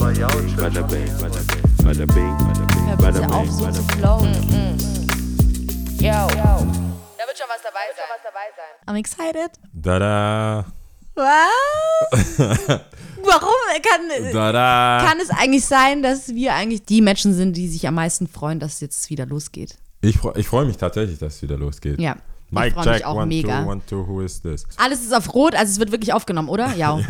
Bada bing, bada bing, bada bing, auf, so zu flowen. Yo. Da wird schon was dabei sein. I'm excited. Da-da. Was? Warum kann, Da-da. kann es eigentlich sein, dass wir eigentlich die Menschen sind, die sich am meisten freuen, dass es jetzt wieder losgeht? Ich, ich freue mich tatsächlich, dass es wieder losgeht. Ja. Mike freue mich Jack, auch one, mega. two, one, two, who is this? Alles ist auf Rot, also es wird wirklich aufgenommen, oder? Ja.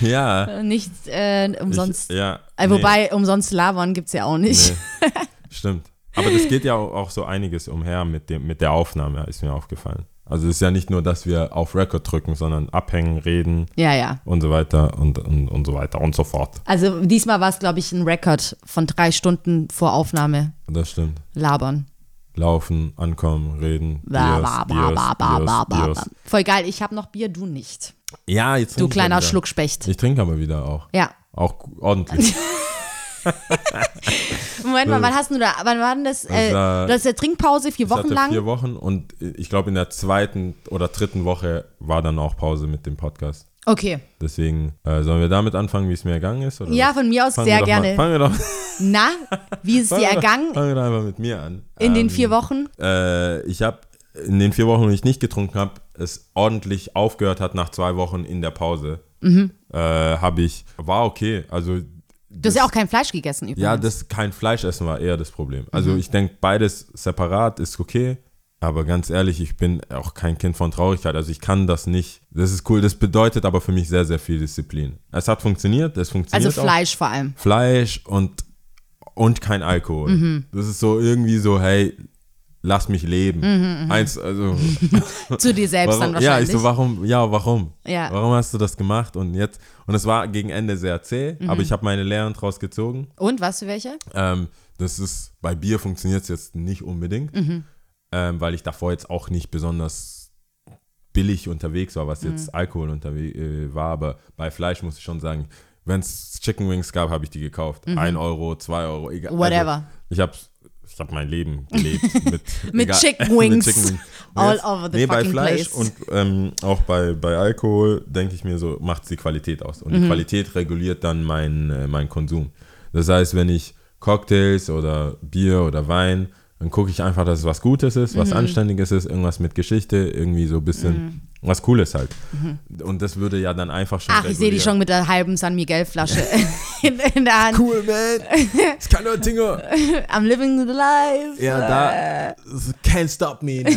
Ja. Nicht äh, umsonst. Ich, ja. äh, wobei, umsonst labern gibt es ja auch nicht. Nee, stimmt. Aber das geht ja auch, auch so einiges umher mit, dem, mit der Aufnahme, ist mir aufgefallen. Also es ist ja nicht nur, dass wir auf Record drücken, sondern abhängen, reden Ja, ja. und so weiter und, und, und so weiter und so fort. Also diesmal war es, glaube ich, ein Rekord von drei Stunden vor Aufnahme Das stimmt. labern. Laufen, ankommen, reden. Ba, Biers, ba, ba, Biers, ba, ba, Biers, ba, ba, Biers. ba. Voll geil, ich habe noch Bier, du nicht. Ja, jetzt Du ich kleiner wieder. Schluckspecht. Ich trinke aber wieder auch. Ja. Auch ordentlich. Moment mal, wann hast du da, wann war denn das? Äh, war- du hast ja Trinkpause vier Ich Wochen lang. vier Wochen und ich glaube in der zweiten oder dritten Woche war dann auch Pause mit dem Podcast. Okay. Deswegen äh, sollen wir damit anfangen, wie es mir ergangen ist? Oder Ja, was? von mir aus Fangen sehr gerne. Mal, fangen wir doch Na, wie ist es dir ergangen Fangen wir doch einfach mit mir an. in den Ähm, vier Wochen? Äh, ich habe in den vier Wochen, wo ich nicht getrunken habe, es ordentlich aufgehört hat nach zwei Wochen in der Pause. Mhm. Äh, habe ich, war okay. Also Du hast ja auch kein Fleisch gegessen übrigens. Ja, das kein Fleischessen war eher das Problem. Also Mhm. ich denke, beides separat ist okay. Aber ganz ehrlich, ich bin auch kein Kind von Traurigkeit. Also ich kann das nicht. Das ist cool. Das bedeutet aber für mich sehr, sehr viel Disziplin. Es hat funktioniert. Es funktioniert also auch. Fleisch vor allem. Fleisch und, und kein Alkohol. Mhm. Das ist so irgendwie so, hey, lass mich leben. Mhm, Eins, also. Zu dir selbst dann warum, ja, wahrscheinlich. ich so, warum, ja, warum? Ja. Warum hast du das gemacht? Und jetzt, und es war gegen Ende sehr zäh, Mhm. aber ich habe meine Lehren draus gezogen. Und was für welche? Ähm, das ist, bei Bier funktioniert es jetzt nicht unbedingt, Mhm. Ähm, weil ich davor jetzt auch nicht besonders billig unterwegs war, was Mhm. jetzt Alkohol unterwegs äh, war, aber bei Fleisch muss ich schon sagen, wenn es Chicken Wings gab, habe ich die gekauft. Ein Euro, zwei Euro, egal. Mhm. Whatever. Also, ich habe ich hab mein Leben gelebt mit, Mit egal- Chicken Wings. Wings. Und All jetzt- over the nee, bei fucking Fleisch place. und ähm, auch bei, bei Alkohol denke ich mir so, macht die Qualität aus. Und Mhm. die Qualität reguliert dann meinen äh, meinen Konsum. Das heißt, wenn ich Cocktails oder Bier oder Wein, dann gucke ich einfach, dass es was Gutes ist, Mhm. was Anständiges ist, irgendwas mit Geschichte, irgendwie so ein bisschen was Cooles halt. Und das würde ja dann einfach schon. Mhm. Ach, ich sehe die schon mit der halben San Miguel Flasche in, in der Hand. Cool, man. Das kann nur Dinger. I'm living the life. Ja, da. Can't stop me now.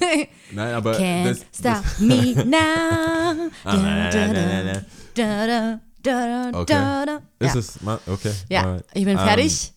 Nein, aber. Can't das, stop das, me now. Ah, nein, nein, nein, nein, Da, da, da, da, Okay. da, da. Ist Ja. es. Okay. ja, ich bin Ähm, fertig.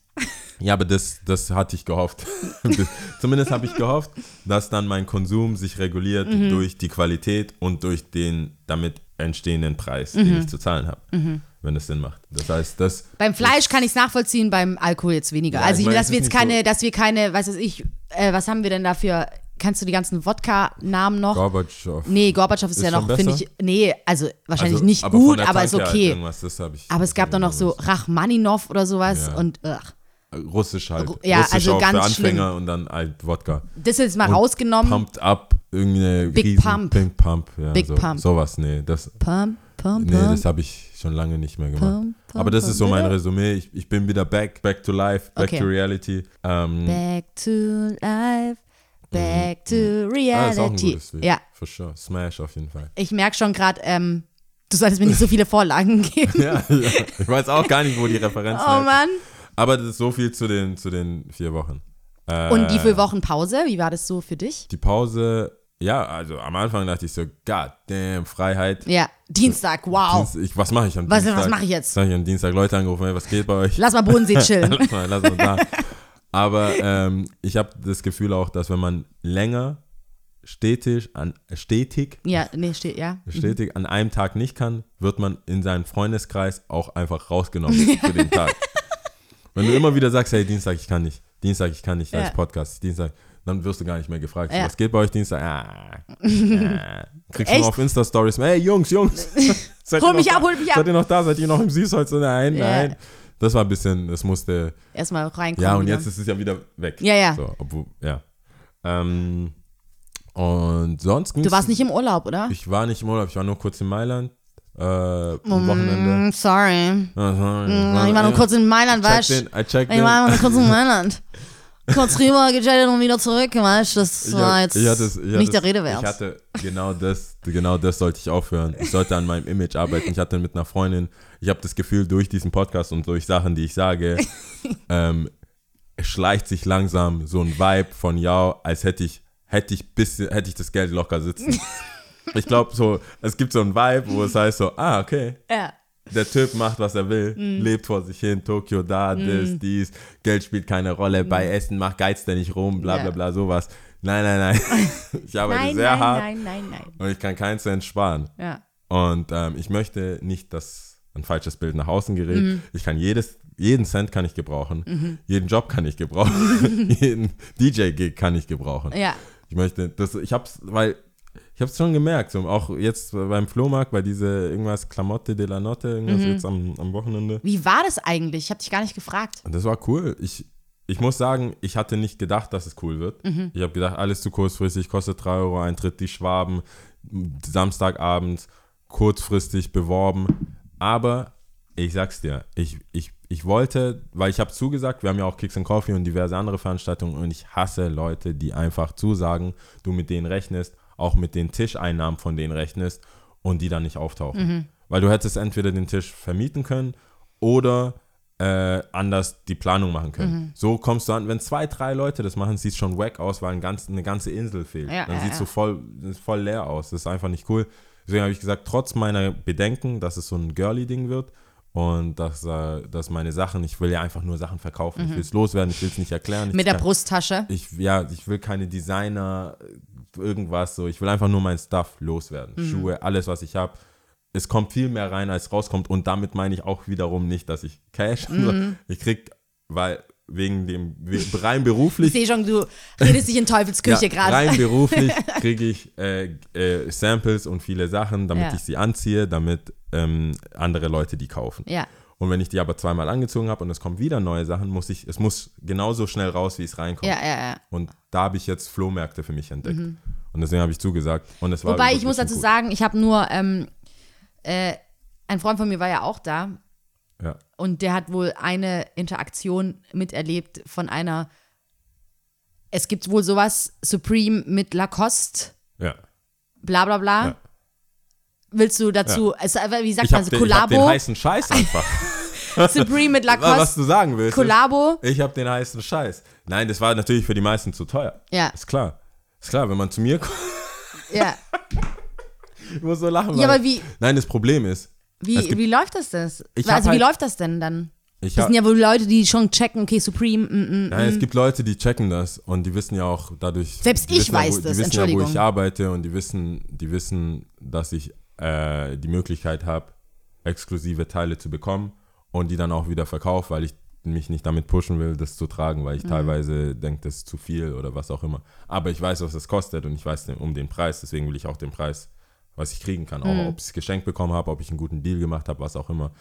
Ja, aber das, das hatte ich gehofft. Zumindest habe ich gehofft, dass dann mein Konsum sich reguliert Mhm. durch die Qualität und durch den damit entstehenden Preis, Mhm. den ich zu zahlen habe. Wenn es Sinn macht. Das heißt, das. Beim Fleisch kann ich es nachvollziehen, beim Alkohol jetzt weniger. Ja, also, ich meine, dass wir jetzt keine, so- dass wir keine, weiß was ich, äh, was haben wir denn dafür? Kannst du die ganzen Wodka-Namen noch? Gorbatschow. nee, Gorbatschow ist, Ist ja noch, finde ich, nee, also wahrscheinlich Also, nicht aber gut, aber ist Tanke halt okay. ich aber es gab doch noch so Rachmaninov oder sowas Ja. und ach, Russisch halt. Ja, Russisch also auch ganz für Anfänger und dann halt Wodka. das ist jetzt mal Und rausgenommen. Pumped up, irgendwie eine Big riesen, Pump. Big Pump, ja. Big so, Pump. Sowas, nee. Das, Pump, pump, nee, das habe ich schon lange nicht mehr gemacht. Pump, pump, Aber das ist so mein. Resümee. Ich, ich bin wieder back, back to life, back Okay. to reality. Ähm, Back to life, back to ah, ist auch ein reality. gutes Lied. ja, For sure. Smash auf jeden Fall. ich merke schon gerade, ähm, du solltest mir nicht so viele Vorlagen geben. ja, ja, ich weiß auch gar nicht, wo die Referenz Oh Mann. Aber das ist so viel zu den, zu den vier Wochen. Äh, Und wie viele Wochen Pause? Wie war das so für dich? Die Pause, ja, also am Anfang dachte ich so, God damn, Freiheit. Ja, Dienstag, wow. Dienst- ich, was mache ich am Was- Dienstag? was mache ich jetzt? Habe ich am Dienstag Leute angerufen, hey, was geht bei euch? Lass mal Bodensee chillen. lass mal, lass mal da. Aber ähm, ich habe das Gefühl auch, dass wenn man länger stetig, an, stetig, ja, nee, steht, ja. stetig an einem Tag nicht kann, wird man in seinen Freundeskreis auch einfach rausgenommen für den Tag. Wenn du immer wieder sagst, hey, Dienstag, ich kann nicht, Dienstag, ich kann nicht, da Ja. ist Podcast, Dienstag, dann wirst du gar nicht mehr gefragt. Ja. Was geht bei euch Dienstag? Ah, ah. Kriegst du Echt? noch auf Insta-Stories, hey, Jungs, Jungs. seid Hol mich da? ab, hol mich ab. Seid ihr noch da? Seid ihr noch im Süßholz? Nein, Ja. nein. Das war ein bisschen, das musste, Erstmal reinkommen. ja, und wieder. jetzt ist es ja wieder weg. Ja, ja. So, obwohl, ja. Ähm, und sonst Du warst nicht im Urlaub, oder? Ich war nicht im Urlaub, ich war nur kurz in Mailand. Äh, am Wochenende. Mm, sorry. Aha, Mm, Ich war nur kurz in Mailand, weißt du? Ich war nur kurz in Mailand. Kurz rüber, gechattet und wieder zurück, weißt du? Das war jetzt ich hatte ich hatte nicht der Rede wert. Ich hatte genau das, genau das sollte ich aufhören. Ich sollte an meinem Image arbeiten. Ich hatte mit einer Freundin, ich habe das Gefühl, durch diesen Podcast und durch Sachen, die ich sage, ähm, schleicht sich langsam so ein Vibe von ja, als hätte ich, hätte ich bisschen, hätte ich das Geld locker sitzen. Ich glaube so, es gibt so ein Vibe, wo es heißt so, ah, okay, ja. der Typ macht, was er will, Mhm. lebt vor sich hin, Tokio da, das, dies, Geld spielt keine Rolle, bei Essen macht Geiz der nicht rum, bla Mhm. Bla bla, sowas. Nein, nein, nein. Ich arbeite Nein, sehr nein, hart nein, nein, nein. und ich kann keinen Cent sparen. Ja. Und ähm, ich möchte nicht, dass ein falsches Bild nach außen gerät. Mhm. Ich kann jedes, jeden Cent kann ich gebrauchen, jeden Job kann ich gebrauchen, jeden DJ-Gig kann ich gebrauchen. Ja. Ich möchte, das, ich hab's, weil ich hab's schon gemerkt, so auch jetzt beim Flohmarkt, bei diese irgendwas Klamotte de la Notte, irgendwas Mhm. jetzt am, am Wochenende. Wie war das eigentlich? Ich habe dich gar nicht gefragt. Das war cool. Ich, ich muss sagen, ich hatte nicht gedacht, dass es cool wird. Mhm. Ich habe gedacht, alles zu kurzfristig, kostet 3 Euro Eintritt, die Schwaben, Samstagabend, kurzfristig beworben. Aber ich sag's dir, ich, ich, ich wollte, weil ich habe zugesagt, wir haben ja auch Kicks and Coffee und diverse andere Veranstaltungen und ich hasse Leute, die einfach zusagen, du mit denen rechnest, auch mit den Tischeinnahmen von denen rechnest und die dann nicht auftauchen. Weil du hättest entweder den Tisch vermieten können oder äh, anders die Planung machen können. So kommst du an, wenn zwei, drei Leute das machen, sieht es schon wack aus, weil ein ganz, eine ganze Insel fehlt. Ja, Dann ja, sieht es ja. so voll, voll leer aus. Das ist einfach nicht cool. Deswegen habe ich gesagt, trotz meiner Bedenken, dass es so ein Girly-Ding wird und dass, äh, dass meine Sachen, ich will ja einfach nur Sachen verkaufen. Ich will es loswerden, ich will es nicht erklären. Mit der kann- Brusttasche. ich, ja, ich will keine Designer, irgendwas so. Ich will einfach nur mein Stuff loswerden. Mhm. Schuhe, alles, was ich habe. Es kommt viel mehr rein, als rauskommt. Und damit meine ich auch wiederum nicht, dass ich Cash. Mhm. Ich krieg, weil wegen dem rein Ich beruflich. sehe schon, du redest dich in Teufelsküche ja, gerade. rein beruflich kriege ich äh, äh, Samples und viele Sachen, damit Ja. ich sie anziehe, damit ähm, andere Leute die kaufen. Ja. Und wenn ich die aber zweimal angezogen habe und es kommen wieder neue Sachen, muss ich, es muss genauso schnell raus, wie es reinkommt. Ja, ja, ja. Und da habe ich jetzt Flohmärkte für mich entdeckt. Und deswegen habe ich zugesagt. Und es war Wobei ich muss dazu gut. sagen, ich habe nur, ähm, äh, ein Freund von mir war ja auch da Ja. und der hat wohl eine Interaktion miterlebt von einer, es gibt wohl sowas, Supreme mit Lacoste, ja. bla bla bla. Ja. Willst du dazu, also, wie sagt Ich man so, den, ich hab den Kollabo, heißen Scheiß einfach. Supreme mit was Lacoste, du sagen willst. ist, Kollabo. Ich habe den heißen Scheiß. Nein, das war natürlich für die meisten zu teuer. Ja, Ist klar. Ist klar, wenn man zu mir kommt, ja. ich muss so lachen. Ja, aber wie, Nein, das Problem ist, wie, gibt- wie läuft das hab Also wie halt- läuft das denn dann? ich Das sind ja wohl Leute, die schon checken, okay, Supreme, mm, mm, Nein, es gibt Leute, die checken das und die wissen ja auch dadurch. Selbst ich wissen ja, weiß wo, das, Die wissen ja, wo Entschuldigung. ich arbeite und die wissen, die wissen, dass ich äh, die Möglichkeit habe, exklusive Teile zu bekommen und die dann auch wieder verkaufe, weil ich mich nicht damit pushen will, das zu tragen, weil ich Mhm. teilweise denke, das ist zu viel oder was auch immer. Aber ich weiß, was es kostet und ich weiß um den Preis, deswegen will ich auch den Preis, was ich kriegen kann. Mhm. Auch ob ich es geschenkt bekommen habe, ob ich einen guten Deal gemacht habe, was auch immer.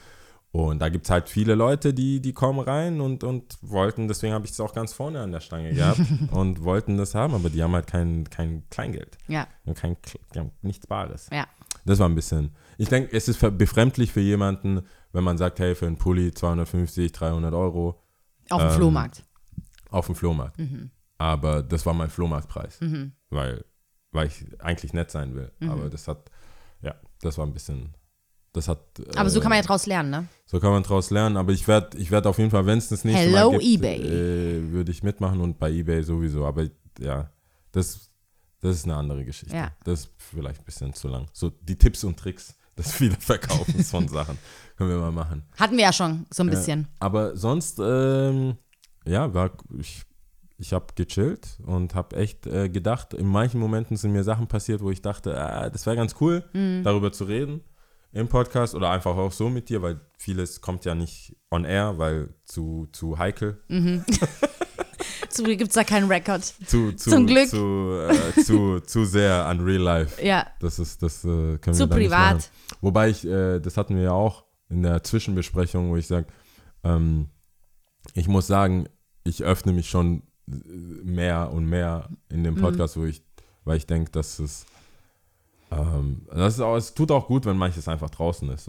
Und da gibt es halt viele Leute, die, die kommen rein und, und wollten, deswegen habe ich es auch ganz vorne an der Stange gehabt und wollten das haben, aber die haben halt kein, kein Kleingeld. Ja, Und kein, die haben nichts Bares. ja. Das war ein bisschen. Ich denke, es ist befremdlich für jemanden, wenn man sagt, hey, für einen Pulli 250, 300 Euro Auf dem Ähm, Flohmarkt. auf dem Flohmarkt. Mhm. Aber das war mein Flohmarktpreis, weil, weil ich eigentlich nett sein will. Mhm. Aber das hat, ja, das war ein bisschen. Das hat. Aber so äh, kann man ja draus lernen, ne? So kann man draus lernen, aber ich werde ich werd auf jeden Fall, wenn es das nächste Hello, Mal gibt, eBay. Äh, würde ich mitmachen und bei eBay sowieso. Aber ja, das, das ist eine andere Geschichte. Ja. Das ist vielleicht ein bisschen zu lang. So die Tipps und Tricks des Wiederverkaufens von Sachen können wir mal machen. Hatten wir ja schon so ein bisschen. Aber sonst, ähm, ja, war, ich, ich habe gechillt und habe echt äh, gedacht, in manchen Momenten sind mir Sachen passiert, wo ich dachte, ah, das wäre ganz cool, Mhm. darüber zu reden im Podcast oder einfach auch so mit dir, weil vieles kommt ja nicht on air, weil zu, zu heikel. Zum Glück gibt es da keinen Rekord. Zu, zu, Zum Glück. Zu, äh, zu, zu sehr an real life. Ja, Das ist, das äh, können Zu wir privat. Wobei ich, äh, das hatten wir ja auch in der Zwischenbesprechung, wo ich sage, ähm, ich muss sagen, ich öffne mich schon äh, mehr und mehr in Mhm. dem Podcast, wo ich, weil ich denke, dass es Ähm, das ist auch, es tut auch gut, wenn manches einfach draußen ist.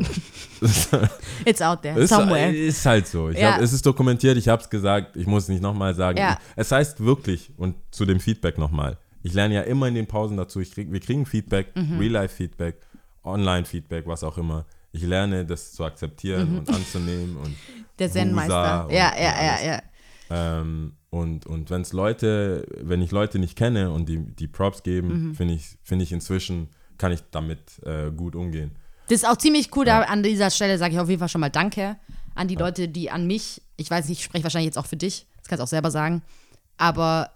So. It's out there, ist, somewhere. ist halt so. Ja. hab, es ist dokumentiert, ich habe es gesagt, ich muss es nicht nochmal sagen. Ja. Es heißt wirklich, und zu dem Feedback nochmal, ich lerne ja immer in den Pausen dazu, ich krieg, wir kriegen Feedback, Mhm. Real-Life-Feedback, Online-Feedback, was auch immer. Ich lerne, das zu akzeptieren und anzunehmen und Mhm. Der Zen-Meister. Ja, ja, ja, ja. Ähm, und und wenn es Leute, wenn ich Leute nicht kenne und die, die Props geben, Mhm. finde ich, finde ich inzwischen, kann ich damit äh, gut umgehen. Das ist auch ziemlich cool. Da an dieser Stelle sage ich auf jeden Fall schon mal Danke an die Leute, die an mich, ich weiß nicht, ich spreche wahrscheinlich jetzt auch für dich, das kannst du auch selber sagen, aber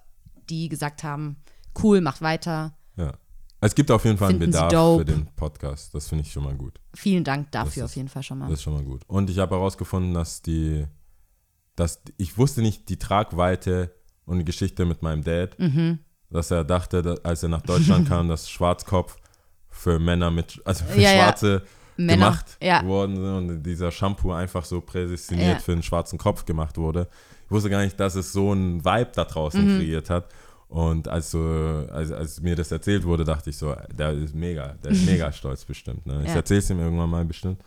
die gesagt haben, cool, macht weiter. Ja. Es gibt auf jeden Fall einen Finden Bedarf für den Podcast. Das finde ich schon mal gut. Vielen Dank dafür ist- auf jeden Fall schon mal. Das ist schon mal gut. Und ich habe herausgefunden, dass die, dass ich wusste nicht die Tragweite und die Geschichte mit meinem Dad, Mhm. dass er dachte, als er nach Deutschland kam, dass Schwarzkopf für Männer mit, also für Ja, ja. Schwarze Männer, gemacht ja. worden sind und dieser Shampoo einfach so prädestiniert Ja. für einen schwarzen Kopf gemacht wurde. Ich wusste gar nicht, dass es so einen Vibe da draußen Mhm. kreiert hat. Und als, so, als, als mir das erzählt wurde, dachte ich so, der ist mega, der ist mega stolz bestimmt. Ne? Ich Ja. erzähle es ihm irgendwann mal bestimmt.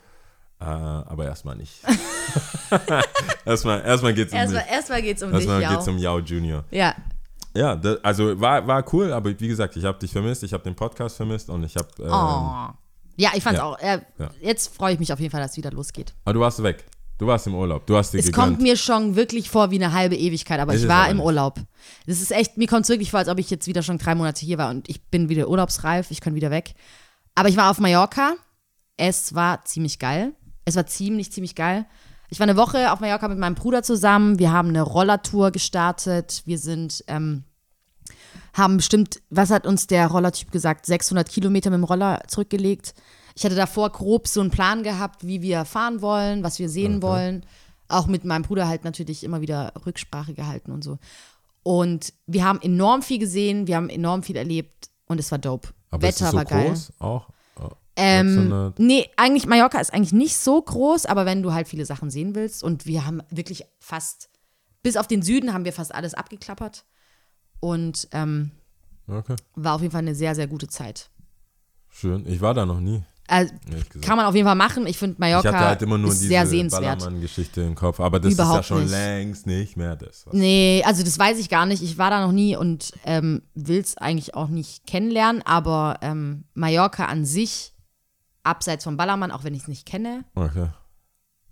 Äh, aber erstmal nicht. erstmal erstmal geht es um Erstmal, mich. erstmal geht es um Erstmal dich, geht es ja. um Yao Junior. Ja, Ja, da, also war, war cool, aber wie gesagt, ich habe dich vermisst, ich habe den Podcast vermisst und ich habe. Ähm, oh. Ja, ich fand's ja. auch. Äh, Ja. Jetzt freue ich mich auf jeden Fall, dass es wieder losgeht. Aber du warst weg. Du warst im Urlaub. Du hast dir Es gegönnt. kommt mir schon wirklich vor wie eine halbe Ewigkeit, aber Ist ich war im. Urlaub. Das ist echt, mir kommt es wirklich vor, als ob ich jetzt wieder schon drei Monate hier war und ich bin wieder urlaubsreif, ich kann wieder weg. Aber ich war auf Mallorca. Es war ziemlich geil. Es war ziemlich, ziemlich geil. Ich war eine Woche auf Mallorca mit meinem Bruder zusammen. Wir haben eine Rollertour gestartet. Wir sind, ähm, haben bestimmt, was hat uns der Rollertyp gesagt, 600 Kilometer mit dem Roller zurückgelegt. Ich hatte davor grob so einen Plan gehabt, wie wir fahren wollen, was wir sehen wollen. Auch mit meinem Bruder halt natürlich immer wieder Rücksprache gehalten und so. Und wir haben enorm viel gesehen, wir haben enorm viel erlebt und es war dope. aber Wetter ist es so war geil. groß auch? Ähm, 600? nee, eigentlich, Mallorca ist eigentlich nicht so groß, aber wenn du halt viele Sachen sehen willst und wir haben wirklich fast, bis auf den Süden haben wir fast alles abgeklappert und ähm, Okay, war auf jeden Fall eine sehr, sehr gute Zeit. schön. Ich war da noch nie, Also, kann man auf jeden Fall machen. Ich finde, ich Mallorca hatte halt immer nur ist diese sehr sehenswert. Ballermann-Geschichte im Kopf, aber das ist ja Überhaupt schon nicht. längst nicht mehr das. Nee, also das weiß ich gar nicht. Ich war da noch nie und ähm, will es eigentlich auch nicht kennenlernen, aber ähm, Mallorca an sich, abseits vom Ballermann, auch wenn ich es nicht kenne, Okay.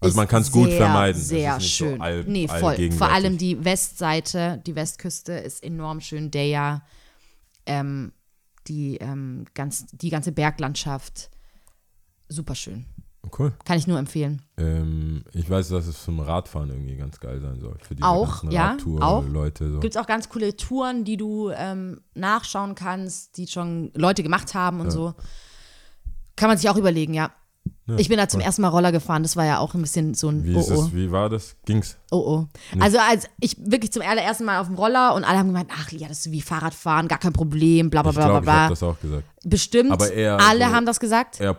Also man kann es gut vermeiden. Sehr schön. So all, nee, voll. Vor allem die Westseite, die Westküste ist enorm schön. Deja, ähm, die, ähm, ganz, die ganze Berglandschaft, super schön. Cool. Kann ich nur empfehlen. Ähm, ich weiß, dass es zum Radfahren irgendwie ganz geil sein soll. Für diese Auch, ja, auch. Radtour-Leute. So. Gibt es auch ganz coole Touren, die du ähm, nachschauen kannst, die schon Leute gemacht haben und so. Kann man sich auch überlegen, ja. ich bin da zum ersten Mal Roller gefahren, das war ja auch ein bisschen so ein Wie, Oh ist oh. es, wie war das? Ging's? Oh oh. Also als ich wirklich zum allerersten Mal auf dem Roller und alle haben gemeint, ach ja, das ist wie Fahrradfahren, gar kein Problem, bla bla Ich bla glaube, ich bla habe bla. das auch gesagt. Bestimmt, Aber eher alle so- haben das gesagt. Eher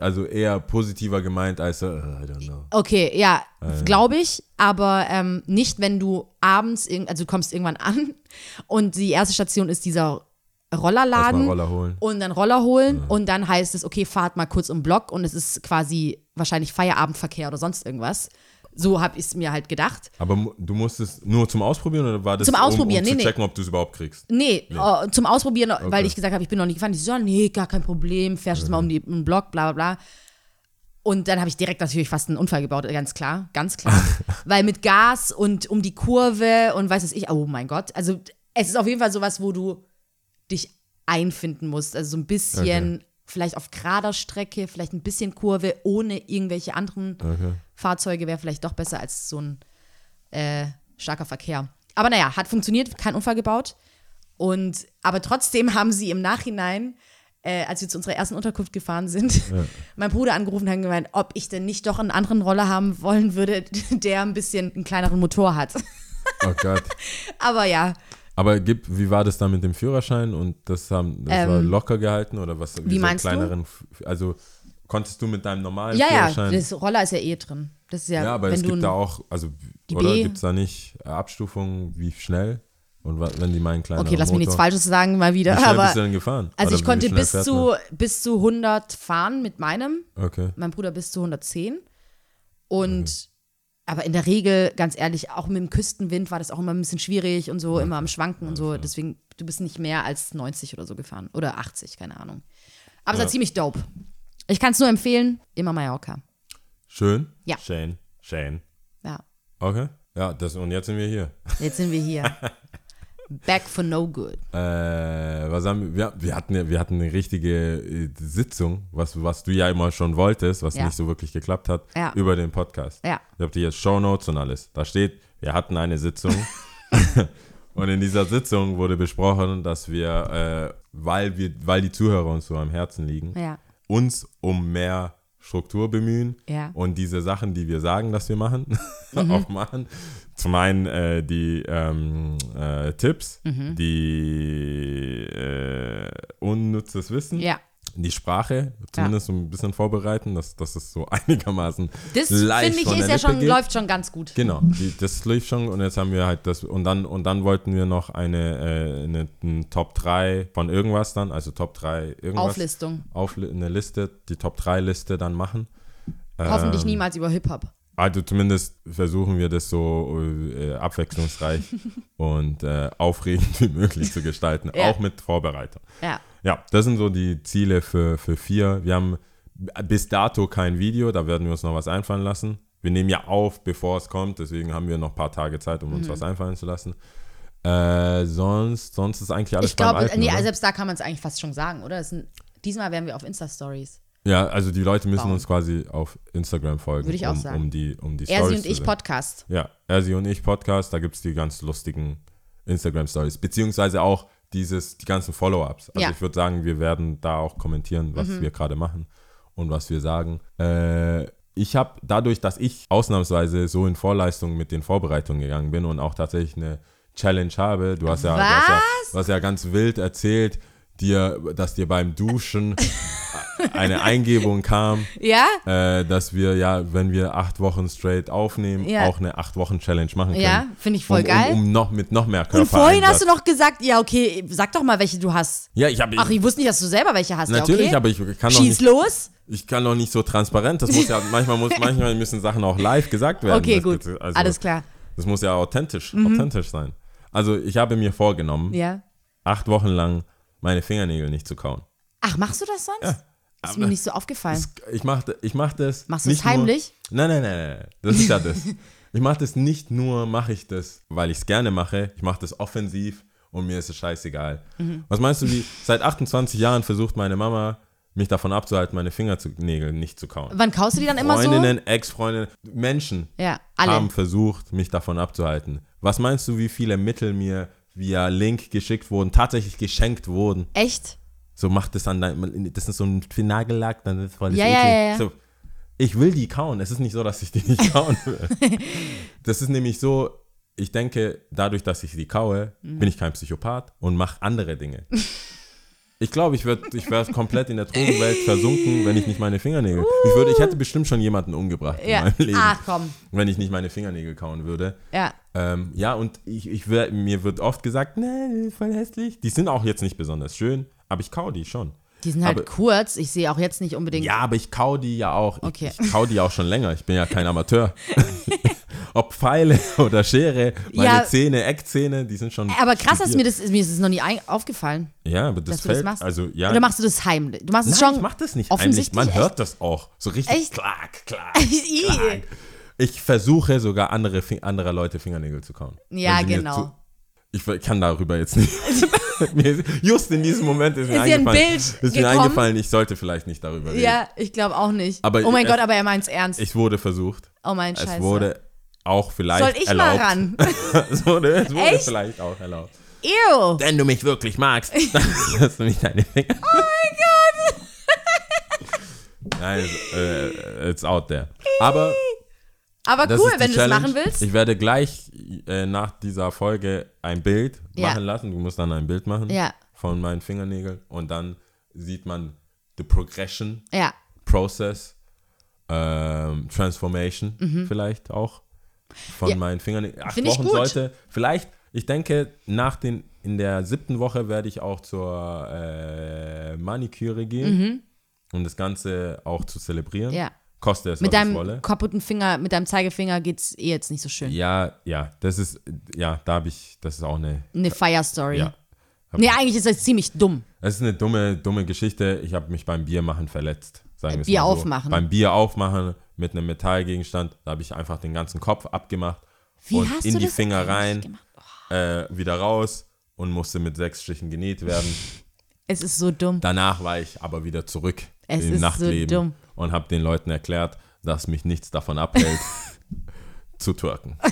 also eher positiver gemeint als, äh, I don't know. Okay, ja, glaube ich, aber ähm, nicht, wenn du abends, also du kommst irgendwann an und die erste Station ist dieser Rollerladen. Roller und dann Roller holen und dann heißt es, okay, fahrt mal kurz um den Block und es ist quasi wahrscheinlich Feierabendverkehr oder sonst irgendwas. So habe ich es mir halt gedacht. Aber du musstest nur zum Ausprobieren oder war das Zum Ausprobieren, um, um nee, zu nee. checken, ob du es überhaupt kriegst? Nee, äh, zum Ausprobieren, weil Okay. ich gesagt habe, ich bin noch nie gefahren. Die so, nee, gar kein Problem, fährst jetzt mal um, um den Block, bla bla bla. Und dann habe ich direkt natürlich fast einen Unfall gebaut, ganz klar, ganz klar. weil mit Gas und um die Kurve und weiß es ich, oh mein Gott. Also es ist auf jeden Fall sowas, wo du dich einfinden musst. Also so ein bisschen, vielleicht auf gerader Strecke, vielleicht ein bisschen Kurve, ohne irgendwelche anderen Okay. Fahrzeuge wäre vielleicht doch besser als so ein äh, starker Verkehr. Aber naja, hat funktioniert, kein Unfall gebaut. Und aber trotzdem haben sie im Nachhinein, äh, als wir zu unserer ersten Unterkunft gefahren sind, mein Bruder angerufen und haben gemeint, ob ich denn nicht doch einen anderen Roller haben wollen würde, der ein bisschen einen kleineren Motor hat. Oh Gott. aber ja, Aber gib, wie war das dann mit dem Führerschein und das, haben, das war locker gehalten oder was? Ähm, wie so meinst du? kleineren, du? Also konntest du mit deinem normalen ja, ja, Führerschein? das Roller ist ja eh drin. Das ist ja, ja, aber es gibt da auch, also oder gibt es da nicht Abstufungen, wie schnell Und wenn die meinen kleinen Okay, lass mich nichts Motor, Falsches sagen, mal wieder. Wie schnell Aber bist du denn gefahren? also Oder ich wie konnte bis zu, bis zu 100 fahren mit meinem? Okay. mein Bruder bis zu 110. Und aber in der Regel, ganz ehrlich, auch mit dem Küstenwind war das auch immer ein bisschen schwierig und so, immer am Schwanken und so. Deswegen, du bist nicht mehr als 90 oder so gefahren. Oder 80, keine Ahnung. Aber es war ziemlich dope. Ich kann es nur empfehlen, immer Mallorca. Schön. Ja. Shane. Shane. Ja, Okay. Ja, das, und jetzt sind wir hier. jetzt sind wir hier. Back for no good. Äh, was haben wir? Wir, hatten, ja- wir hatten eine richtige äh, Sitzung, was, was du ja immer schon wolltest, was Ja. nicht so wirklich geklappt hat, Ja. über den Podcast. Ja. Ich habe dir jetzt Shownotes und alles. Da steht, wir hatten eine Sitzung. und in dieser Sitzung wurde besprochen, dass wir, äh, weil wir, weil die Zuhörer uns so am Herzen liegen, uns um mehr Struktur bemühen Ja. und diese Sachen, die wir sagen, dass wir machen, Mhm. auch machen. Zum einen äh, die ähm, äh, Tipps, Mhm. die äh, unnützes Wissen, Ja. Die Sprache, zumindest so ein bisschen vorbereiten, dass, dass es so einigermaßen Das leicht finde ich ist ja schon, geht. läuft schon ganz gut. Genau, die, das lief schon und jetzt haben wir halt das und dann und dann wollten wir noch eine, äh, eine, eine Top 3 von irgendwas dann, also Top 3 irgendwas. Auflistung. Auf eine Liste, die Top 3 Liste dann machen. Hoffentlich Ähm, niemals über Hip-Hop. Also zumindest versuchen wir das so äh, abwechslungsreich und äh, aufregend wie möglich zu gestalten, Ja. auch mit Vorbereitung. Ja. Ja, das sind so die Ziele für, für vier. Wir haben bis dato kein Video, da werden wir uns noch was einfallen lassen. Wir nehmen ja auf, bevor es kommt, deswegen haben wir noch ein paar Tage Zeit, um Mhm. uns was einfallen zu lassen. Äh, sonst, sonst ist eigentlich alles Ich beim glaube, nee, oder? selbst da kann man es eigentlich fast schon sagen, oder? Sind, diesmal wären wir auf Insta-Stories. Ja, also die Leute müssen bauen. uns quasi auf Instagram folgen, Würde ich auch um, sagen. um die, um die Er, sie und ich sehen. Podcast. Ja, er, sie und ich Podcast, da gibt es die ganz lustigen Instagram-Stories, beziehungsweise auch dieses, die ganzen Follow-ups. Also Ja. Mhm. ich würde sagen, wir werden da auch kommentieren, was wir gerade machen und was wir sagen. Äh, ich habe dadurch, dass ich ausnahmsweise so in Vorleistung mit den Vorbereitungen gegangen bin und auch tatsächlich eine Challenge habe, du hast ja, du hast ja, du hast ja ganz wild erzählt, dir, dass dir beim Duschen eine Eingebung kam, Ja? äh, dass wir ja, wenn wir acht Wochen straight aufnehmen, Ja. auch eine acht Wochen Challenge machen können. Ja, finde ich voll um, geil. Um, um noch mit noch mehr Körper. Und vorhin hast du noch gesagt, ja, okay, sag doch mal, welche du hast. Ja, ich habe Ach, ich wusste nicht, dass du selber welche hast. natürlich, ja, okay. aber ich kann noch Schieß nicht, los. ich kann noch nicht so transparent. Das muss ja manchmal muss manchmal müssen Sachen auch live gesagt werden. Okay, das, gut. also, Alles klar. Mhm. Das muss ja authentisch, authentisch sein. Also ich habe mir vorgenommen, Ja. acht Wochen lang meine Fingernägel nicht zu kauen. Ach, machst du das sonst? Ja. Ist mir nicht so aufgefallen. Das, ich mache ich mach das. Machst du es nicht nur- heimlich? Nein, nein, nein, nein. Das ist ja das. Ich mache das nicht nur, mache ich das, weil ich es gerne mache. Ich mache das offensiv und mir ist es scheißegal. Mhm. Was meinst du, wie seit 28 Jahren versucht meine Mama, mich davon abzuhalten, meine Fingernägel nicht zu kauen? Wann kaust du die dann immer Freundinnen, Ex-Freundinnen, Menschen so? Ja, alle. haben versucht, mich davon abzuhalten. Was meinst du, wie viele Mittel mir via Link geschickt wurden, tatsächlich geschenkt wurden? Echt? So macht es dann, dein- das ist so ein Nagellack, dann ist voll Ja, ja, ja, ja. So, ich will die kauen. Es ist nicht so, dass ich die nicht kauen will. das ist nämlich so, ich denke, dadurch, dass ich sie kaue, Mhm. bin ich kein Psychopath und mache andere Dinge. Ich glaube, ich würde ich wär komplett in der Drogenwelt versunken, wenn ich nicht meine Fingernägel. Ich, würde, ich hätte bestimmt schon jemanden umgebracht in Ja. meinem Leben, Ach komm. wenn ich nicht meine Fingernägel kauen würde. Ja. Ähm, ja, und ich, ich wär, mir wird oft gesagt, ne, voll hässlich. Die sind auch jetzt nicht besonders schön, aber ich kau die schon. Die sind halt Aber- kurz. Ich sehe auch jetzt nicht unbedingt. Ja, aber ich kau die ja auch. Ich, Okay. ich kau die auch schon länger. Ich bin ja kein Amateur. Ob Pfeile oder Schere, meine Ja. Zähne, Eckzähne, die sind schon. Aber krass, dass mir das, mir ist es noch nie aufgefallen, Ja, aber das du das fällt. machst. Also, ja. Oder machst du das heimlich? Du machst es schon. ich mach das nicht heimlich. offensichtlich Man echt? hört das auch. So richtig Echt? klack, klack, klack. Ich versuche sogar andere, anderer Leute Fingernägel zu kauen. Ja, genau. Ich kann darüber jetzt nicht. Just in diesem Moment ist mir Ist ein eingefallen, Bild ist mir gekommen? eingefallen, ich sollte vielleicht nicht darüber reden. Ja, ich glaube auch nicht. Aber oh mein es- Gott, aber er meint es ernst. Es wurde versucht. oh mein Es Scheiße. wurde auch vielleicht Soll ich erlaubt. mal ran? es wurde, es wurde Echt? vielleicht auch erlaubt. Ew. Wenn du mich wirklich magst, dann hast du nicht deine Finger. Oh mein Gott! Nein, es, äh, it's out there. Aber Aber das cool, wenn du das Challenge. machen willst. Ich werde gleich äh, nach dieser Folge ein Bild Ja. machen lassen. Du musst dann ein Bild machen Ja. von meinen Fingernägeln und dann sieht man the progression, ja. process, ähm, transformation vielleicht auch von Mhm. Meinen Fingernägeln. Acht Find ich Wochen sollte vielleicht Ich denke, nach den, in der siebten Woche werde ich auch zur äh, Maniküre gehen, um das Ganze auch zu zelebrieren. Mhm. Ja. Koste es, Mit es deinem wolle. kaputten Finger, mit deinem Zeigefinger geht's eh jetzt nicht so schön. Ja, ja, das ist, ja, da habe ich, das ist auch eine, Eine Fire Story. ja. Nee, eigentlich ist das ziemlich dumm. Es ist eine dumme, dumme Geschichte. Ich habe mich beim Biermachen verletzt. Sagen wir es Bier so. aufmachen. Beim Bier aufmachen mit einem Metallgegenstand, da habe ich einfach den ganzen Kopf abgemacht Wie und hast in du die das Finger rein, gemacht? äh, wieder raus und musste mit sechs Stichen genäht werden. Es ist so dumm. Danach war ich aber wieder zurück Es im ist so Nachtleben dumm. Und habe den Leuten erklärt, dass mich nichts davon abhält, zu twerken.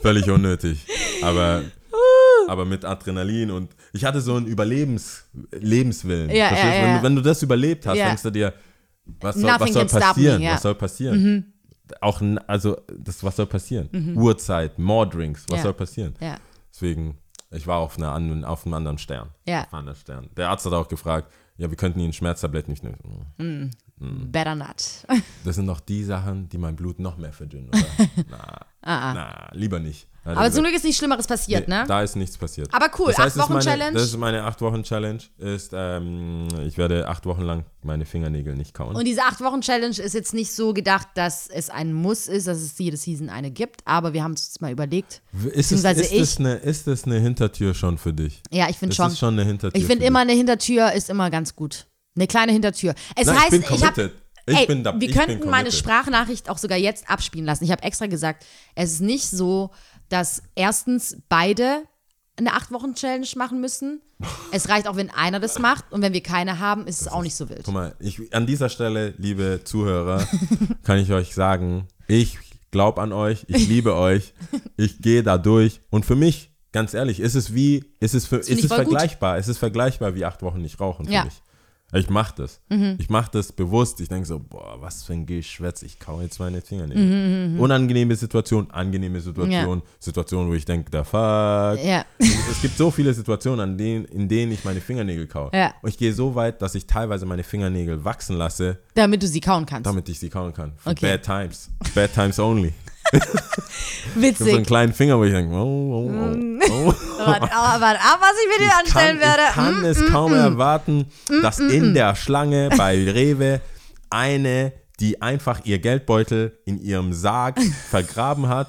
Völlig unnötig. Aber, aber mit Adrenalin und ich hatte so einen Überlebens Lebenswillen. Ja, Verstehst? ja, wenn, ja. du, wenn du das überlebt hast, Ja. denkst du dir, was soll, was soll me, passieren? ja. Mhm. Was soll passieren? Auch, n- also, das, was soll passieren? Uhrzeit, more drinks, was Ja. soll passieren? Ja. Deswegen, ich war auf, einer, anderen- auf einem anderen Stern. Ja. Auf einem anderen Stern. Der Arzt hat auch gefragt, ja, wir könnten Ihnen Schmerztabletten nicht nehmen. Better not. Das sind doch die Sachen, die mein Blut noch mehr verdünnen, oder? na, na, lieber nicht. Hat er Ah, Aber zum Glück ist nichts Schlimmeres passiert, Nee, ne? Da ist nichts passiert. Aber cool, das heißt, acht Wochen das ist meine, Challenge. Das ist meine acht Wochen Challenge. Ist, ähm, ich werde acht Wochen lang meine Fingernägel nicht kauen. Und diese 8-Wochen-Challenge ist jetzt nicht so gedacht, dass es ein Muss ist, dass es jede Season eine gibt, aber wir haben es uns mal überlegt. ist, es, ist, ich- das eine, ist das eine Hintertür schon für dich? Ja, ich finde schon. ist schon eine Hintertür. Ich finde immer, eine Hintertür ist immer ganz gut. Eine kleine Hintertür. Es Nein, heißt, ich bin ich habe. Ich Ey, bin da- wir könnten meine. Sprachnachricht auch sogar jetzt abspielen lassen. Ich habe extra gesagt, es ist nicht so, dass erstens beide eine 8-Wochen-Challenge machen müssen. Es reicht auch, wenn einer das macht. Und wenn wir keine haben, ist es auch nicht so wild. Guck mal, ich, an dieser Stelle, liebe Zuhörer, kann ich euch sagen, ich glaube an euch, ich liebe euch, ich gehe da durch und für mich, ganz ehrlich, ist es wie, ist es, für, ist es voll gut. vergleichbar, ist es vergleichbar wie acht Wochen nicht rauchen für Ja. Mich. Ich mache das. Ich mache das bewusst. Ich denke so, boah, was für ein Geschwätz. Ich kau jetzt meine Fingernägel. Unangenehme Situation, angenehme Situation, Situation, wo ich denke, der fuck. Ja. Es gibt so viele Situationen, an denen, in denen ich meine Fingernägel kaue. Ja. Und ich gehe so weit, dass ich teilweise meine Fingernägel wachsen lasse, Damit du sie kauen kannst. damit ich sie kauen kann. Okay. Bad times. Bad times only. Ich habe so einen Witzig. kleinen Finger, wo ich denke, oh, oh, oh, oh. Warte ab, warte ab, was ich mit dir Ich kann, anstellen werde. ich kann Hm? es kaum erwarten, dass in der Schlange bei Rewe eine, die einfach ihr Geldbeutel in ihrem Sarg vergraben hat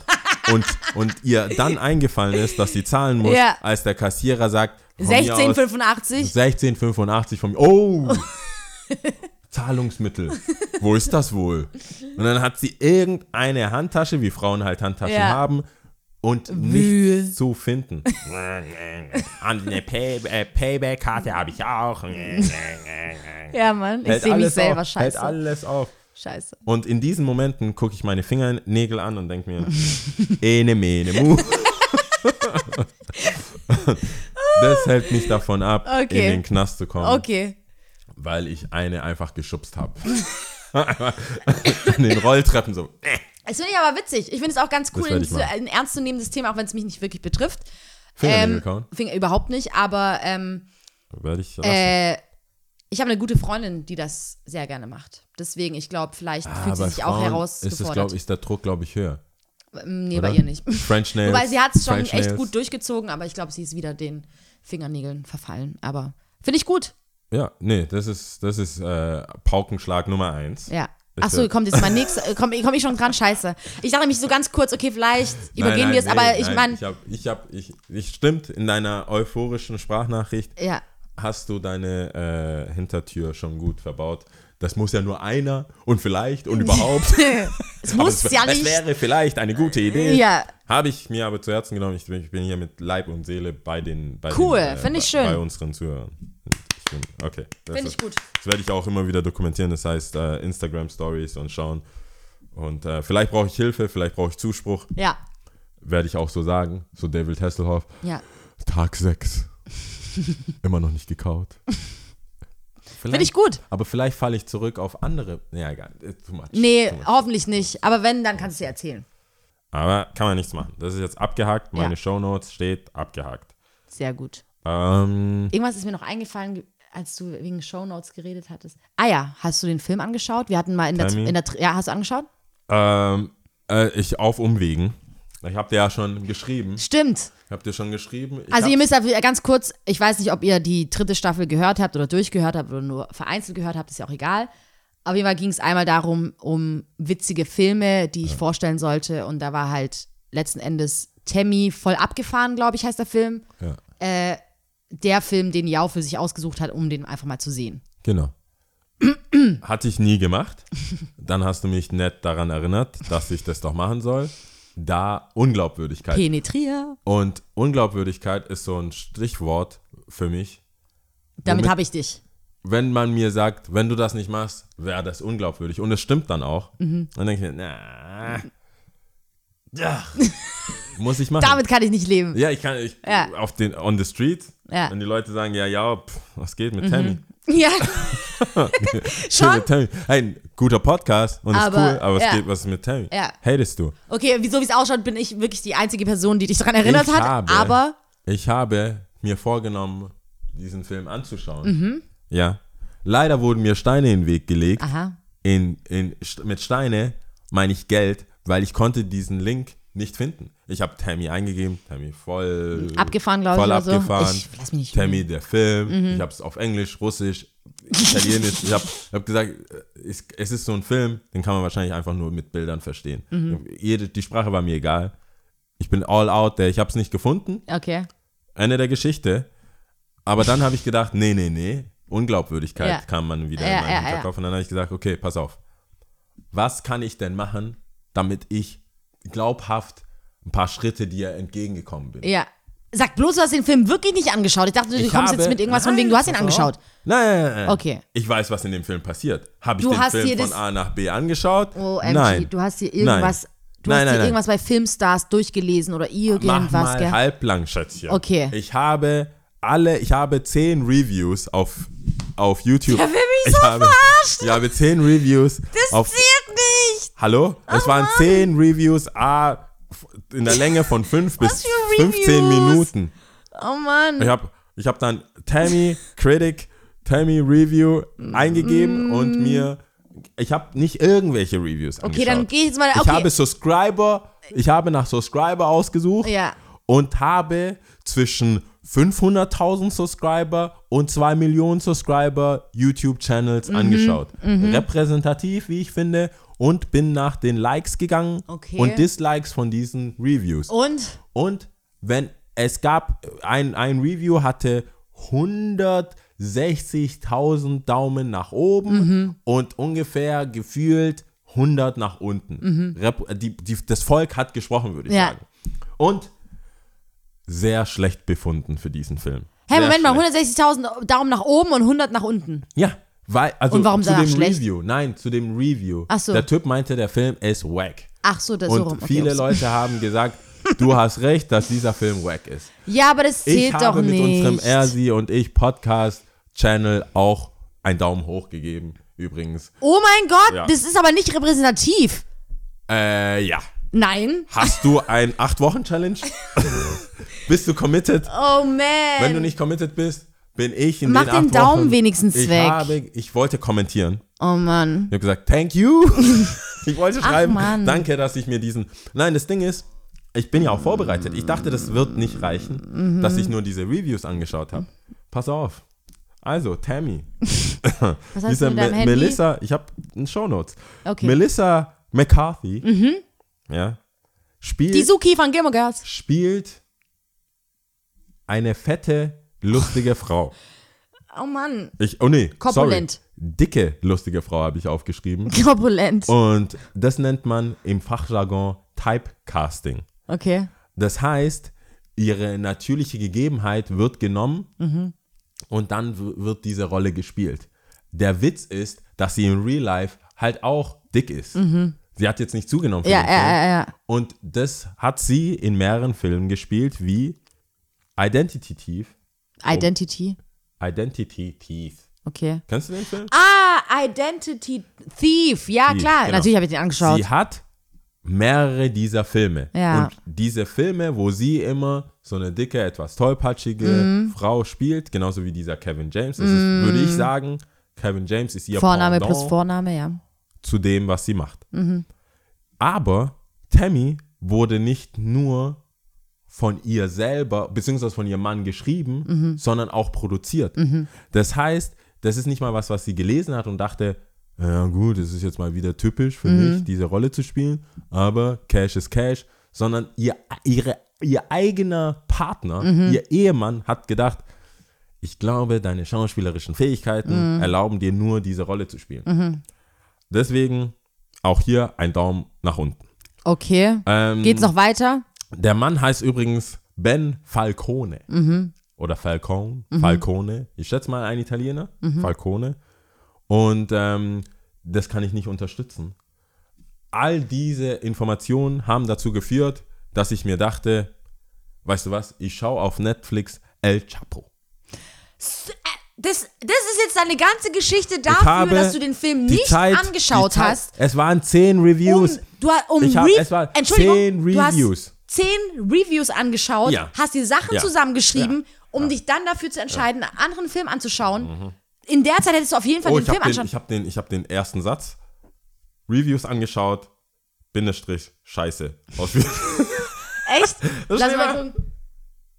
und, und ihr dann eingefallen ist, dass sie zahlen muss, Ja. als der Kassierer sagt, von mir aus 1685. 1685 von mir. Oh! Zahlungsmittel. Wo ist das wohl? Und dann hat sie irgendeine Handtasche, wie Frauen halt Handtaschen Ja. haben, und Wühl. nichts zu finden. Eine Pay äh, Payback-Karte habe ich auch. Ja, Mann, ich Hält sehe mich selber auf, Hält scheiße. alles auf. Scheiße. Und in diesen Momenten gucke ich meine Fingernägel an und denke mir, ene mene mu. das hält mich davon ab, Okay. in den Knast zu kommen. Okay. weil ich eine einfach geschubst habe. An den Rolltreppen so. Das finde ich aber witzig. Ich finde es auch ganz cool, ein, ein ernstzunehmendes Thema, auch wenn es mich nicht wirklich betrifft. Fingernägel Ähm, kauen. Finger, überhaupt nicht, aber ähm, Werde ich äh, ich habe eine gute Freundin, die das sehr gerne macht. Deswegen, ich glaube, vielleicht fühlt sie sich auch Frauen herausgefordert. ist, glaub, ist der Druck, glaube ich, höher. Ähm, nee, oder? bei ihr nicht. French Nails. Wobei sie hat es schon French echt Nails. gut durchgezogen, aber ich glaube, sie ist wieder den Fingernägeln verfallen. Aber finde ich gut. Ja, nee, das ist, das ist äh, Paukenschlag Nummer eins. Ja. Achso, kommt jetzt mein nächster. äh, Komm, komm ich schon dran? Scheiße. Ich dachte mich so ganz kurz, okay, vielleicht übergehen wir es, nee, aber ich meine. Ich habe, ich habe, ich, ich stimmt, in deiner euphorischen Sprachnachricht Ja. hast du deine äh, Hintertür schon gut verbaut. Das muss ja nur einer und vielleicht und überhaupt. Es muss es, ja es nicht. wäre vielleicht eine gute Idee. Ja. Habe ich mir aber zu Herzen genommen. Ich bin, ich bin hier mit Leib und Seele bei den bei Cool, den, finde ich bei, schön. Bei unseren Zuhörern. Ich bin, okay. das Finde ich gut. Das werde ich auch immer wieder dokumentieren. Das heißt, äh, Instagram Stories und schauen. Und äh, vielleicht brauche ich Hilfe, vielleicht brauche ich Zuspruch. Ja. Werde ich auch so sagen. So David Hasselhoff. Ja. Tag 6. immer noch nicht gekaut. Finde ich gut. Aber vielleicht falle ich zurück auf andere. Ja, egal. äh, Too much. Nee, Too much. hoffentlich nicht. Aber wenn, dann kannst du es dir erzählen. Aber kann man nichts machen. Das ist jetzt abgehakt. Meine Ja. Shownotes steht abgehakt. Sehr gut. Ähm, Irgendwas ist mir noch eingefallen, ge- als du wegen Shownotes geredet hattest. Ah ja, hast du den Film angeschaut? Wir hatten mal in der, in der ja, hast du angeschaut? ähm, äh, ich auf Umwegen. Ich habe dir ja schon geschrieben. Stimmt. Ich habe dir schon geschrieben. Ich Also ihr müsst dafür ganz kurz, ich weiß nicht, ob ihr die dritte Staffel gehört habt oder durchgehört habt oder nur vereinzelt gehört habt, ist ja auch egal. Auf jeden Fall ging es einmal darum, um witzige Filme, die ich vorstellen sollte. Und da war halt letzten Endes Tammy voll abgefahren, glaube ich, heißt der Film. Ja. Äh, der Film, den Yao für sich ausgesucht hat, um den einfach mal zu sehen. Genau. Hatte ich nie gemacht. Dann hast du mich nett daran erinnert, dass ich das doch machen soll. Da Unglaubwürdigkeit. Penetrier. Und Unglaubwürdigkeit ist so ein Stichwort für mich. Damit habe ich dich. Wenn man mir sagt, wenn du das nicht machst, wäre das unglaubwürdig. Und es stimmt dann auch. Mhm. Dann denke ich mir, na, ja, muss ich machen. Damit kann ich nicht leben. ja, ich kann, ich, Ja. auf den, on the street, Ja. wenn die Leute sagen, ja, ja, pff, was geht mit Tammy? Ja. Schon? mit Tammy. Hey, ein guter Podcast und ist Aber, cool, aber was ja. geht, was ist mit Tammy? Ja. Hatest du? Okay, wieso wie es ausschaut, bin ich wirklich die einzige Person, die dich daran erinnert Ich hat. habe- aber Ich habe mir vorgenommen, diesen Film anzuschauen. Mhm. Ja. Leider wurden mir Steine in den Weg gelegt. Aha. In, in, mit Steine meine ich Geld, weil ich konnte diesen Link nicht finden. Ich habe Tammy eingegeben, Tammy voll Abgefahren, glaube ich, voll oder so. abgefahren. Ich- lass mich nicht Tammy der Film. Mhm. Ich habe es auf Englisch, Russisch, Italienisch. ich habe hab gesagt, äh, es, es ist so ein Film, den kann man wahrscheinlich einfach nur mit Bildern verstehen. Mhm. Jede, die Sprache war mir egal. Ich bin all out there. Ich habe es nicht gefunden. okay. Ende der Geschichte. Aber dann habe ich gedacht, nee, nee, nee. Unglaubwürdigkeit Ja. kam man wieder Ja, in meinen ja, ja. Hinterkopf. Und dann habe ich gesagt, okay, pass auf. Was kann ich denn machen, damit ich glaubhaft ein paar Schritte dir entgegengekommen bin? Ja. Sag bloß, du hast den Film wirklich nicht angeschaut. Ich dachte, du Ich kommst habe- jetzt mit irgendwas von Nein, wegen, du hast ihn angeschaut. Nein, nein, nein. Okay. Ich weiß, was in dem Film passiert. Habe ich Du den Film von A nach B angeschaut? OMG, nein. du hast dir irgendwas, Nein. du Nein, hast nein, nein. irgendwas bei Filmstars durchgelesen oder Mach irgendwas, mal gell? halblang, Schätzchen. Okay. Ich habe alle, ich habe zehn Reviews auf, auf YouTube. Der will mich ich so habe, verarschen. Ich habe zehn Reviews Das auf. zählt nicht. Hallo? Es waren zehn Reviews A in der Länge von fünf bis für 15 Reviews? Minuten. Oh Mann. Ich habe ich hab dann Tammy Critic, Tammy Review eingegeben und mir. Ich habe nicht irgendwelche Reviews Mm. Okay, angeschaut. dann geh ich jetzt mal- Ich okay. habe Subscriber, ich habe nach Subscriber ausgesucht Ja. und habe zwischen 500.000 Subscriber und 2 Millionen Subscriber YouTube-Channels Mhm. angeschaut. Repräsentativ, wie ich finde, und bin nach den Likes gegangen Okay. und Dislikes von diesen Reviews. Und? Und wenn es gab, ein, ein Review hatte 160.000 Daumen nach oben Mhm. und ungefähr gefühlt 100 nach unten. Rep die, die, das Volk hat gesprochen, würde ich Mhm. Ja. sagen. Und sehr schlecht befunden für diesen Film. Hey, Sehr Moment mal, schlecht. 160.000 Daumen nach oben und 100 nach unten. Ja, weil, also Und warum zu dem schlecht? Review, nein, zu dem Review. Ach so. Der Typ meinte, der Film ist wack. Ach so, das Und so rum. Okay, viele ups. Leute haben gesagt, du hast recht, dass dieser Film wack ist. Ja, aber das Ich zählt doch habe mit nicht. unserem Ersi und ich Podcast-Channel auch einen Daumen hoch gegeben, übrigens. oh mein Gott, Ja. das ist aber nicht repräsentativ. Äh, ja. Nein. Hast du ein 8-Wochen-Challenge? bist du committed? Oh man. Wenn du nicht committed bist, bin ich in Mach den den Daumen Wochen, wenigstens ich weg. Habe, ich wollte kommentieren. Oh Mann. Ich habe gesagt, thank you. ich wollte schreiben, danke, dass ich mir diesen. Nein, das Ding ist, ich bin ja auch vorbereitet. Ich dachte, das wird nicht reichen, Mhm. dass ich nur diese Reviews angeschaut habe. Pass auf. Also, Tammy. Was hast du mit deinem Me- Handy? Melissa, ich habe Shownotes. Okay. Mhm. Melissa McCarthy, ja, spielt, Die Suki von Gilmore Girls. spielt eine fette, lustige Frau. Oh Mann. Ich, oh nee, Korpulent. sorry. Dicke, lustige Frau habe ich aufgeschrieben. Korpulent. Und das nennt man im Fachjargon Typecasting. Okay. Das heißt, ihre natürliche Gegebenheit wird genommen Mhm. und dann wird diese Rolle gespielt. Der Witz ist, dass sie im Real Life halt auch dick ist. Sie hat jetzt nicht zugenommen Mhm. Ja, ja, ja, ja. Und das hat sie in mehreren Filmen gespielt, wie Identity Thief. Identity. Identity Thief. Okay. Kennst du den Film? Ah, Identity Thief. Ja, Thief, klar. genau. Natürlich habe ich den angeschaut. Sie hat mehrere dieser Filme. Ja. Und diese Filme, wo sie immer so eine dicke, etwas tollpatschige Mhm. Frau spielt, genauso wie dieser Kevin James, das ist, würde ich sagen, Kevin James ist ihr Vorname Pendant plus Vorname, ja. zu dem, was sie macht. Mhm. Aber Tammy wurde nicht nur von ihr selber, beziehungsweise von ihrem Mann geschrieben, Mhm. sondern auch produziert. Das heißt, das ist nicht mal was, was sie gelesen hat und dachte, ja gut, es ist jetzt mal wieder typisch für Mhm. mich, diese Rolle zu spielen, aber Cash ist Cash, sondern ihr, ihre, ihr eigener Partner, Mhm. ihr Ehemann hat gedacht, ich glaube, deine schauspielerischen Fähigkeiten Mhm. erlauben dir nur, diese Rolle zu spielen. Deswegen auch hier ein Daumen nach unten. Okay. Ähm, Geht's noch weiter? Der Mann heißt übrigens Ben Falcone. Mhm. Oder Falcone. Falcone. Ich schätze mal ein Italiener. Mhm. Falcone. Und ähm, das kann ich nicht unterstützen. All diese Informationen haben dazu geführt, dass ich mir dachte, weißt du was, ich schaue auf Netflix El Chapo. Das, das ist jetzt deine ganze Geschichte Ich dafür, dass du den Film nicht Zeit- angeschaut Zeit- hast. Es waren zehn Um, Reviews. du, hast- um Ich hab- es waren Entschuldigung, zehn du Reviews. Zehn Reviews angeschaut, Ja. hast die Sachen Ja. zusammengeschrieben, um dich dann dafür zu entscheiden, einen anderen Film anzuschauen. In der Zeit hättest du auf jeden Fall Mhm. Oh, den Film habe anschauen. ich hab den, ich hab den ersten Satz. Reviews angeschaut. Bindestrich, scheiße. Echt? Das Lass mal gucken.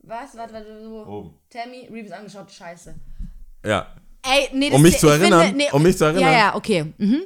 Was? Warte, warte, so. Oben. Tammy, Reviews angeschaut, scheiße. Ja. Ey, nee, das Um mich ich zu erinnern, Finde, nee, um mich zu erinnern. Ja, ja, okay. Mhm.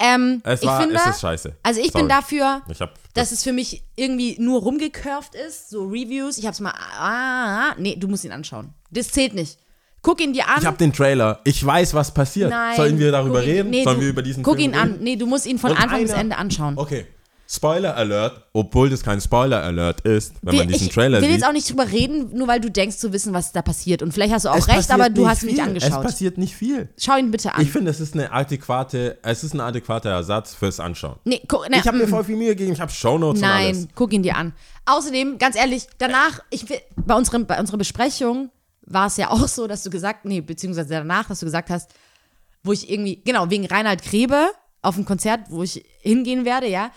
Ähm, Es war, finde, es ist scheiße. also ich Sorry. bin dafür, Ich hab, dass es für mich irgendwie nur rumgecurved ist, so Reviews. Ich hab's mal, ah, ah, nee, du musst ihn anschauen. Das zählt nicht. Guck ihn dir an. ich habe den Trailer. Ich weiß, was passiert. Nein. Sollen wir darüber ihn- reden? Nee, Sollen du, wir über diesen Guck Film ihn an. reden? Nee, du musst ihn von Und Anfang bis einer- Ende anschauen. Okay. Spoiler Alert, obwohl das kein Spoiler Alert ist, wenn man Wir- diesen ich Trailer will sieht. jetzt auch nicht drüber reden, nur weil du denkst zu wissen, was da passiert. Und vielleicht hast du auch es recht, aber du hast ihn viel. nicht angeschaut. Es passiert nicht viel. Schau ihn bitte an. Ich finde, es ist eine adäquate, es ist ein adäquater Ersatz fürs Anschauen. nee, guck, ne, Ich habe mir mm. voll viel Mühe gegeben, ich habe Shownotes und alles. Nein, guck ihn dir an. Außerdem, ganz ehrlich, danach, ich will, bei, unserem, bei unserer Besprechung war es ja auch so, dass du gesagt, nee, beziehungsweise danach, dass du gesagt hast, wo ich irgendwie, genau, wegen Reinhard Grebe auf dem Konzert, wo ich hingehen werde, ja.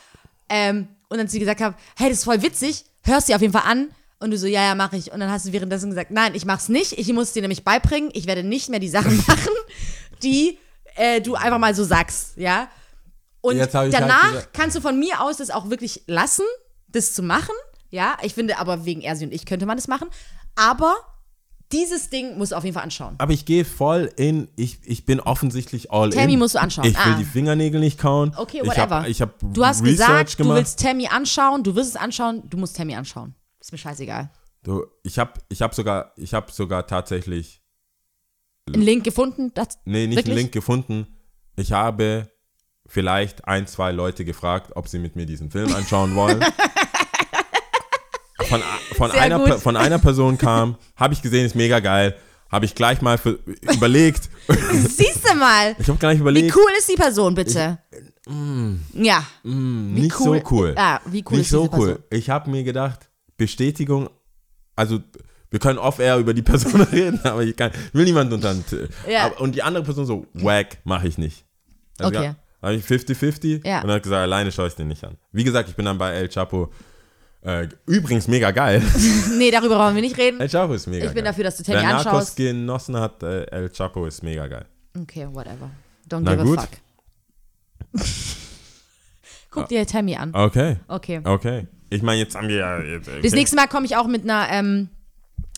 Ähm, und dann zu dir gesagt habe, hey, das ist voll witzig, hörst dir auf jeden Fall an. Und du so, ja, ja, mache ich. Und dann hast du währenddessen gesagt, nein, ich mach's nicht. Ich muss dir nämlich beibringen. Ich werde nicht mehr die Sachen machen, die äh, du einfach mal so sagst, ja. Und halt danach gesagt- kannst du von mir aus das auch wirklich lassen, das zu machen. Ja, ich finde aber wegen Ersi und ich könnte man das machen. Aber dieses Ding musst du auf jeden Fall anschauen. Aber ich gehe voll in, ich, ich bin offensichtlich all in. Tammy musst du anschauen. Ich will Ah. die Fingernägel nicht kauen. Okay, Ich whatever. ich hab du hast Research gesagt, gemacht. du willst Tammy anschauen, du wirst es anschauen, du musst Tammy anschauen. Ist mir scheißegal. Du, ich habe ich hab sogar, ich habe sogar tatsächlich, Einen Link gefunden? Das, nee, nicht Wirklich? einen Link gefunden. Ich habe vielleicht ein, zwei Leute gefragt, ob sie mit mir diesen Film anschauen wollen. von, von, einer, von einer Person kam, habe ich gesehen, ist mega geil. Habe ich gleich mal für, überlegt. Siehst du mal. Ich habe gleich Wie überlegt, cool ist die Person, bitte? ja. nicht cool- so cool. Ja, wie cool nicht ist so diese cool. Person? Ich habe mir gedacht, Bestätigung, also wir können off-air über die Person reden, aber ich, kann, ich will niemanden unter den Ja. Und die andere Person so, wack, mache ich nicht. Also Okay. ja, habe ich 50-50 Ja. und dann hat gesagt, alleine schaue ich den nicht an. Wie gesagt, ich bin dann bei El Chapo. Äh, übrigens mega geil. Nee, darüber brauchen wir nicht reden. El Chapo ist mega Ich geil. bin dafür, dass du Tammy Wer Narcos anschaust. genossen hat, äh, El Chapo ist mega geil. Okay, whatever. Don't Na give gut. a fuck. Guck dir Tammy an. Okay, Okay. okay. Ich meine, jetzt haben wir ja. Jetzt, okay. Das nächste Mal komme ich auch mit einer, ähm,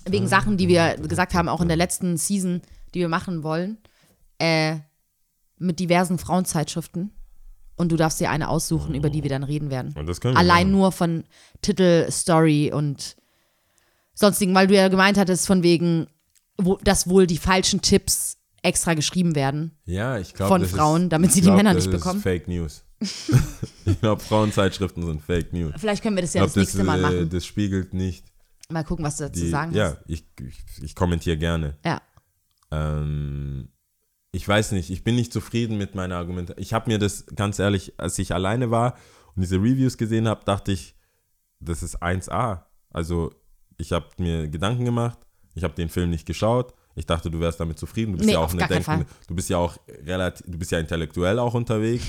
wegen Sachen, die wir gesagt haben, auch in der letzten Season, die wir machen wollen, äh, mit diversen Frauenzeitschriften. Und du darfst dir eine aussuchen, über die wir dann reden werden. Und das können wir Allein machen. nur von Titel, Story und sonstigen, weil du ja gemeint hattest, von wegen, wo, dass wohl die falschen Tipps extra geschrieben werden. Ja, ich glaube. von das Frauen, ist, damit sie ich die glaub, Männer das nicht ist bekommen. Fake News. ich glaube, Frauenzeitschriften sind Fake News. Vielleicht können wir das ja glaube, das nächste das, Mal äh, machen. das spiegelt nicht Mal gucken, was du dazu die. sagen ja, hast. ich, ich, ich kommentiere gerne. Ja. Ähm, ich weiß nicht, ich bin nicht zufrieden mit meiner Argumentation. Ich habe mir das ganz ehrlich, als ich alleine war und diese Reviews gesehen habe, dachte ich, das ist 1A. Also, ich habe mir Gedanken gemacht, ich habe den Film nicht geschaut. Ich dachte, du wärst damit zufrieden. Du bist Nee, ja auch eine gar keinen Denken, du bist ja auch relativ, du bist ja intellektuell auch unterwegs.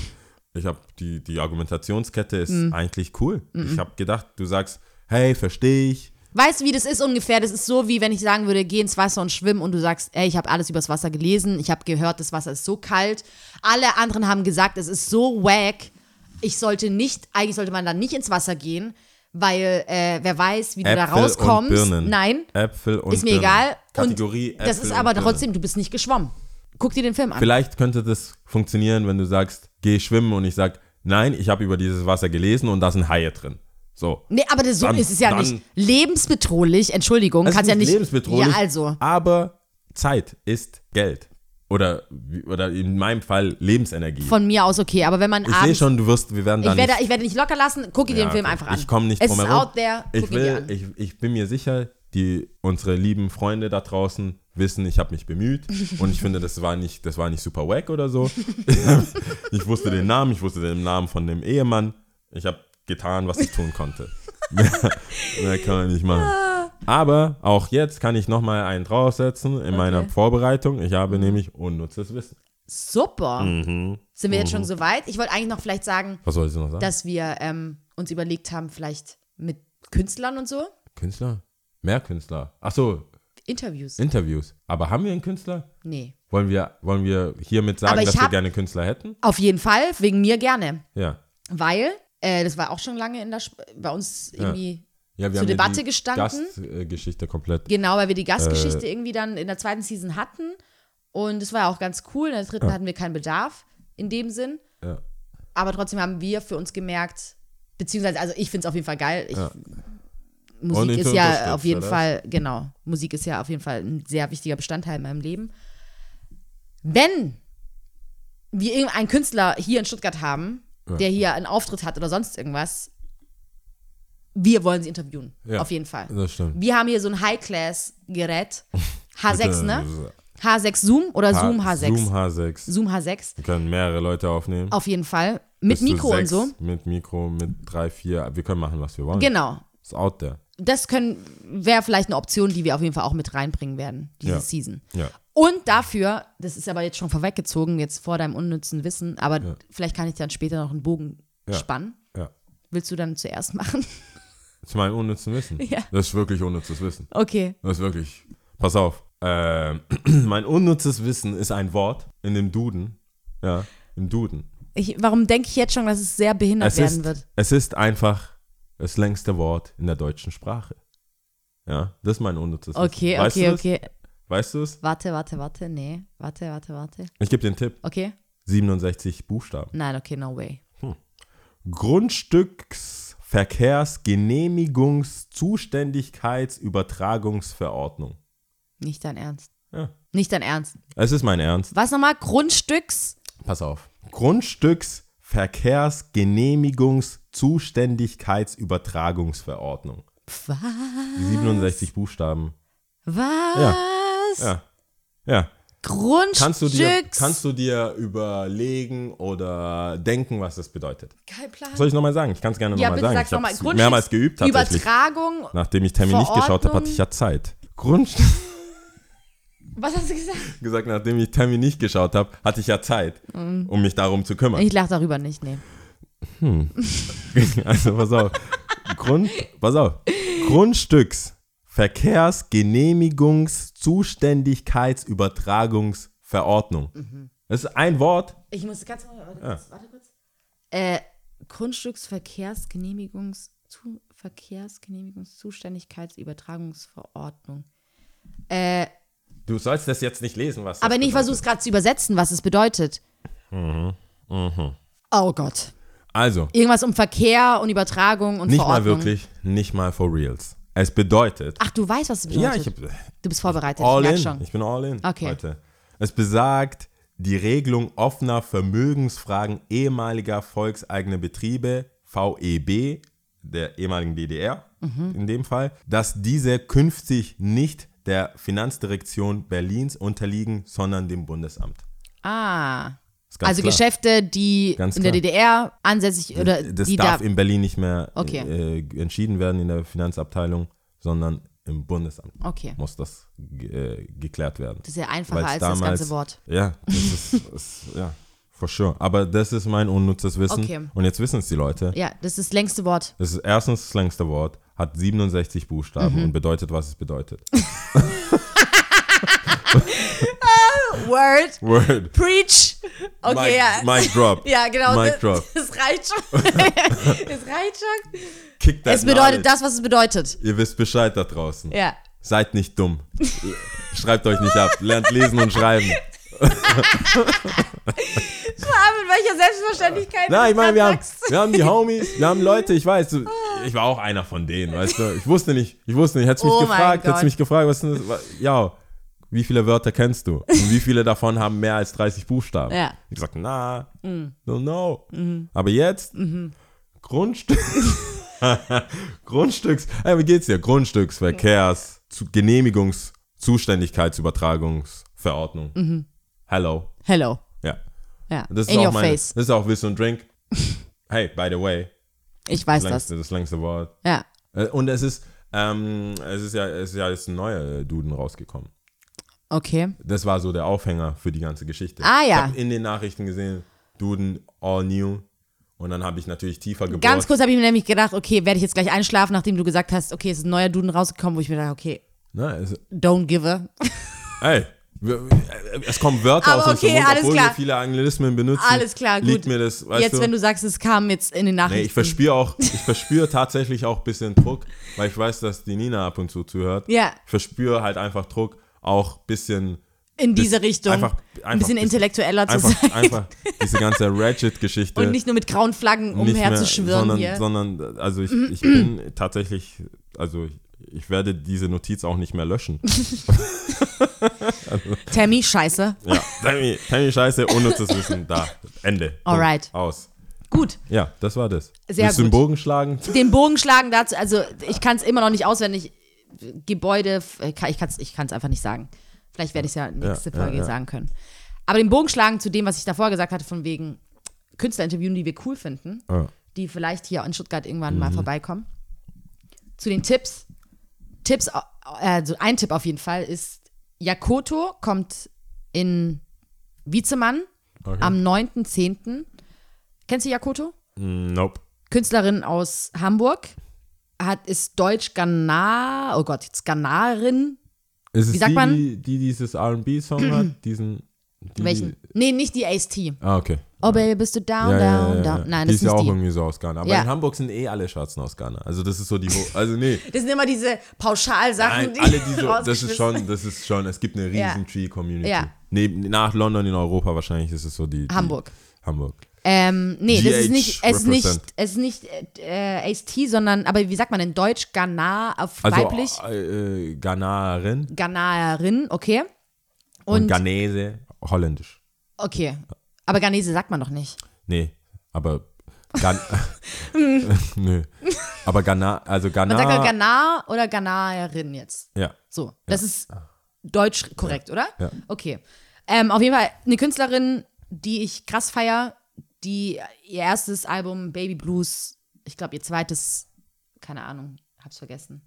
Ich habe die, die Argumentationskette ist Mhm. eigentlich cool. Ich habe gedacht, du sagst, hey, verstehe ich. Weißt du, wie das ist ungefähr? Das ist so, wie wenn ich sagen würde, geh ins Wasser und schwimm und du sagst, ey, ich habe alles übers Wasser gelesen, ich habe gehört, das Wasser ist so kalt. Alle anderen haben gesagt, es ist so wack. Ich sollte nicht, eigentlich sollte man dann nicht ins Wasser gehen, weil äh, wer weiß, wie du da Äpfel und rauskommst. Birnen. Nein, Äpfel und ist mir Birnen. egal. Kategorie und das Äpfel ist und aber trotzdem, du bist nicht geschwommen. Guck dir den Film an. Vielleicht könnte das funktionieren, wenn du sagst, geh schwimmen und ich sag, nein, ich habe über dieses Wasser gelesen und da sind Haie drin. So. Nee, aber das, so Dann- ist es ja dann- nicht lebensbedrohlich. Entschuldigung, ist ja nicht. lebensbedrohlich, Ja, also. aber Zeit ist Geld. Oder, oder in meinem Fall Lebensenergie. Von mir aus okay, aber wenn man ich sehe schon, du wirst, wir werden ich, dann werde, nicht, ich werde nicht locker lassen, guck dir den Ja, Film einfach an. Ich komme nicht Es drum ist herum. out there, guck Ich, will, ich, ich bin mir sicher, die, unsere lieben Freunde da draußen wissen, ich habe mich bemüht und ich finde, das war nicht, das war nicht super wack oder so. ich wusste den Namen, ich wusste den Namen von dem Ehemann. Ich habe getan, was ich tun konnte. mehr, mehr kann man nicht machen. Aber auch jetzt kann ich nochmal einen draufsetzen in meiner Vorbereitung. Ich habe nämlich unnützes Wissen. Super. Mhm. Sind wir jetzt schon so weit? Ich wollte eigentlich noch vielleicht sagen, Was soll ich noch sagen? dass wir ähm, uns überlegt haben, vielleicht mit Künstlern und so Künstler? Mehr Künstler. Ach so, Interviews. Interviews. Aber haben wir einen Künstler? nee. Wollen wir, wollen wir hiermit sagen, dass wir gerne Künstler hätten? Auf jeden Fall, wegen mir gerne. Ja. Weil, äh, das war auch schon lange in der Sp bei uns irgendwie, ja wir Zur haben Debatte ja die gestanden. Gastgeschichte komplett. genau, weil wir die Gastgeschichte Äh. irgendwie dann in der zweiten Season hatten. Und es war ja auch ganz cool. In der dritten hatten wir keinen Bedarf in dem Sinn. Ja. Aber trotzdem haben wir für uns gemerkt, beziehungsweise, also ich finde es auf jeden Fall geil. Ich, Ja. Und Musik ich ist ja auf jeden das. Fall, genau, Musik ist ja auf jeden Fall ein sehr wichtiger Bestandteil in meinem Leben. Wenn wir irgendeinen Künstler hier in Stuttgart haben, der hier einen Auftritt hat oder sonst irgendwas, wir wollen sie interviewen. Ja. Auf jeden Fall. Das stimmt. Wir haben hier so ein High-Class-Gerät. H6, Bitte, ne? H6 Zoom oder H- Zoom H6? Zoom H6. Zoom H6. Wir können mehrere Leute aufnehmen. Auf jeden Fall. Mit Bis Mikro und sechs, so. Mit Mikro, mit drei, vier. Wir können machen, was wir wollen. Genau. Ist out there. Das können wäre vielleicht eine Option, die wir auf jeden Fall auch mit reinbringen werden, diese Ja. Season. Ja. Und dafür, das ist aber jetzt schon vorweggezogen, jetzt vor deinem unnützen Wissen, aber Ja. vielleicht kann ich dann später noch einen Bogen Ja. spannen. Ja. Willst du dann zuerst machen? Zu meinem unnützen Wissen. Ja. Das ist wirklich unnützes Wissen. Okay. Das ist wirklich. Pass auf. Ähm, mein unnützes Wissen ist ein Wort in dem Duden. Ja, im Duden. Ich, warum denke ich jetzt schon, dass es sehr behindert Es werden ist, wird? es ist einfach das längste Wort in der deutschen Sprache. Ja, das ist mein unnützes Okay, Wissen. Weißt okay, okay. Weißt du es? Warte, warte, warte. Nee. Warte, warte, warte. Ich gebe dir einen Tipp. Okay. 67 Buchstaben. Nein, okay, no way. Grundstücksverkehrsgenehmigungs-Zuständigkeitsübertragungsverordnung. Nicht dein Ernst. Ja. Nicht dein Ernst. Es ist mein Ernst. Was nochmal? Grundstücks. Pass auf. Grundstücksverkehrsgenehmigungs-Zuständigkeitsübertragungsverordnung. Was? Die 67 Buchstaben. Was? Ja. Ja. Grundstücks. Kannst du, dir, kannst du dir überlegen oder denken, was das bedeutet? Kein Plan. Soll ich nochmal sagen? Ich kann es gerne ja, nochmal sagen. Ich habe es mehrmals geübt tatsächlich. Übertragung. Nachdem ich Termin nicht geschaut habe, hatte ich ja Zeit. Grundstück Was hast du gesagt? gesagt, nachdem ich Termin nicht geschaut habe, hatte ich ja Zeit, um mich darum zu kümmern. Ich lache darüber nicht, nee. Also pass auf. Grund, pass auf. Grundstücks Verkehrsgenehmigungs-Zuständigkeitsübertragungsverordnung. Das ist ein Wort. Ich muss ganz mal, warte kurz. Warte kurz. Äh, Grundstücksverkehrsgenehmigungs zu, Verkehrsgenehmigungszuständigkeitsübertragungsverordnung. Äh, Du sollst das jetzt nicht lesen, was aber ich versuche es gerade zu übersetzen, was es bedeutet. Mhm, Oh Gott. Also, Irgendwas um Verkehr und Übertragung und nicht mal Verordnung. wirklich, nicht mal for reals. Es bedeutet. Ach, du weißt, was es bedeutet. Ja, ich hab, du bist vorbereitet. all ich in. schon. Ich bin all in Okay. heute. Es besagt die Regelung offener Vermögensfragen ehemaliger volkseigene Betriebe, VEB, der ehemaligen DDR Mhm. in dem Fall, dass diese künftig nicht der Finanzdirektion Berlins unterliegen, sondern dem Bundesamt. Ah. Also klar. Geschäfte, die Ganz in der. DDR ansässig oder Das die darf da. in Berlin nicht mehr Okay. äh, entschieden werden in der Finanzabteilung, sondern im Bundesamt Okay. muss das äh, geklärt werden. Das ist ja einfacher Weil's als das ganze Wort. Ja, das ist, ist ja, for sure. Aber das ist mein unnützes Wissen. Okay. Und jetzt wissen es die Leute. Ja, das ist das längste Wort. Das ist erstens das längste Wort, hat 67 Buchstaben Mhm. und bedeutet, was es bedeutet. Word. Word. Preach. Okay, Mic, ja. Mic drop. Ja, genau. Mic das, drop. das reicht schon. das reicht schon. Kick that Es bedeutet knowledge. das, was es bedeutet. Ihr wisst Bescheid da draußen. Ja. Seid nicht dumm. Schreibt euch nicht ab. Lernt lesen und schreiben. Ah, mit welcher Selbstverständlichkeit Nein, ich meine, wir haben, wir haben die Homies, wir haben Leute, ich weiß, du, ich war auch einer von denen, weißt du. Ich wusste nicht, ich wusste nicht, hättest mich Oh mein gefragt, hättest mich gefragt, was ist denn das? Ja, wie viele Wörter kennst du? Und wie viele davon haben mehr als 30 Buchstaben? Ja. Ich gesagt, na, Mm. don't know. Mhm. Aber jetzt, Grundstück, Grundstücks, hey, wie geht's dir? Grundstücksverkehrs, Genehmigungs, Zuständigkeitsübertragungsverordnung. Hello. Hello. Ja. Ja. Das ist In auch your meine, face. Das ist auch Wiss und Drink. Hey, by the way, Ich weiß das das. längste, das längste Wort. Ja. Äh, Und es ist, ähm, es ist ja, es ist ja jetzt ein neuer Duden rausgekommen. Okay. Das war so der Aufhänger für die ganze Geschichte. Ah, Ich ja. habe in den Nachrichten gesehen, Duden all new. Und dann habe ich natürlich tiefer gebohrt. Ganz kurz habe ich mir nämlich gedacht, okay, werde ich jetzt gleich einschlafen, nachdem du gesagt hast, okay, es ist ein neuer Duden rausgekommen, wo ich mir dachte, okay, Na, es, don't give a. ey, wir- es kommen Wörter Aber aus unserem okay, Mund, alles obwohl klar. wir viele Anglizismen benutzen. Alles klar, gut. Liegt mir das, weißt jetzt, du? wenn du sagst, es kam jetzt in den Nachrichten. Nee, ich verspüre auch, ich verspüre tatsächlich auch ein bisschen Druck, weil ich weiß, dass die Nina ab und zu zuhört. Ja. Ich verspüre halt einfach Druck, auch ein bisschen. in diese Richtung. Einfach, ein einfach bisschen intellektueller zu einfach, sein. Einfach diese ganze Ratchet-Geschichte. Und nicht nur mit grauen Flaggen umherzuschwirren sondern, hier. sondern, also ich, ich bin tatsächlich, also ich, ich werde diese Notiz auch nicht mehr löschen. Tammy, scheiße. Ja, Tammy, Tammy Scheiße, unnützes Wissen, da, Ende. Alright. Aus. Gut. Ja, das war das. Sehr Willst du den gut. Bogen schlagen? Den Bogen schlagen dazu, also ich kann es immer noch nicht auswendig. Gebäude, äh, ich kann es ich kann's einfach nicht sagen. Vielleicht werde ich es ja nächste Ja, Folge ja. sagen können. Aber den Bogen schlagen zu dem, was ich davor gesagt hatte, von wegen Künstler interviewen, die wir cool finden, die vielleicht hier in Stuttgart irgendwann Mhm. mal vorbeikommen. Zu den Tipps. Tipps, also ein Tipp auf jeden Fall ist, Yakoto kommt in Wiezemann Okay. am 9.10. Kennst du Yakoto? Mm, Nope. Künstlerin aus Hamburg, hat, ist Deutsch-Ghana, oh Gott, jetzt Ghanaerin. Ist Wie sagt die, man? Die, die dieses R&B-Song hat? Diesen. Die, Welchen? Nee, nicht die Ace-T. Ah, okay. Oh, Baby, bist du down, Ja, down, ja, ja. down. Nein, die das ist ist ja nicht auch die. irgendwie so aus Ghana. Aber in Hamburg sind eh alle Schwarzen aus Ghana. Also das ist so die, also nee. Das sind immer diese Pauschalsachen, Nein, die alle die so, das ist schon, das ist schon, es gibt eine riesen Tree-Community. Ja. Neben, nach London in Europa wahrscheinlich ist es so die. die Hamburg. Ähm, nee, das ist nicht, es ist nicht, es ist nicht äh, Ace-T, sondern, aber wie sagt man in Deutsch, Ghana auf Also weiblich? äh, Ghanaerin Ghanaerin, okay. und, Und, Ghanese holländisch. okay. Aber Ghanese sagt man doch nicht. Nee, aber Gan Nö. Aber Ghana, also Ghana. Man sagt ja Ghana oder Ghanaerin jetzt. ja. So, das ist deutsch korrekt, oder? Ja. Okay. Ähm, auf jeden Fall eine Künstlerin, die ich krass feier, die ihr erstes Album Baby Blues, ich glaube ihr zweites, keine Ahnung, hab's vergessen,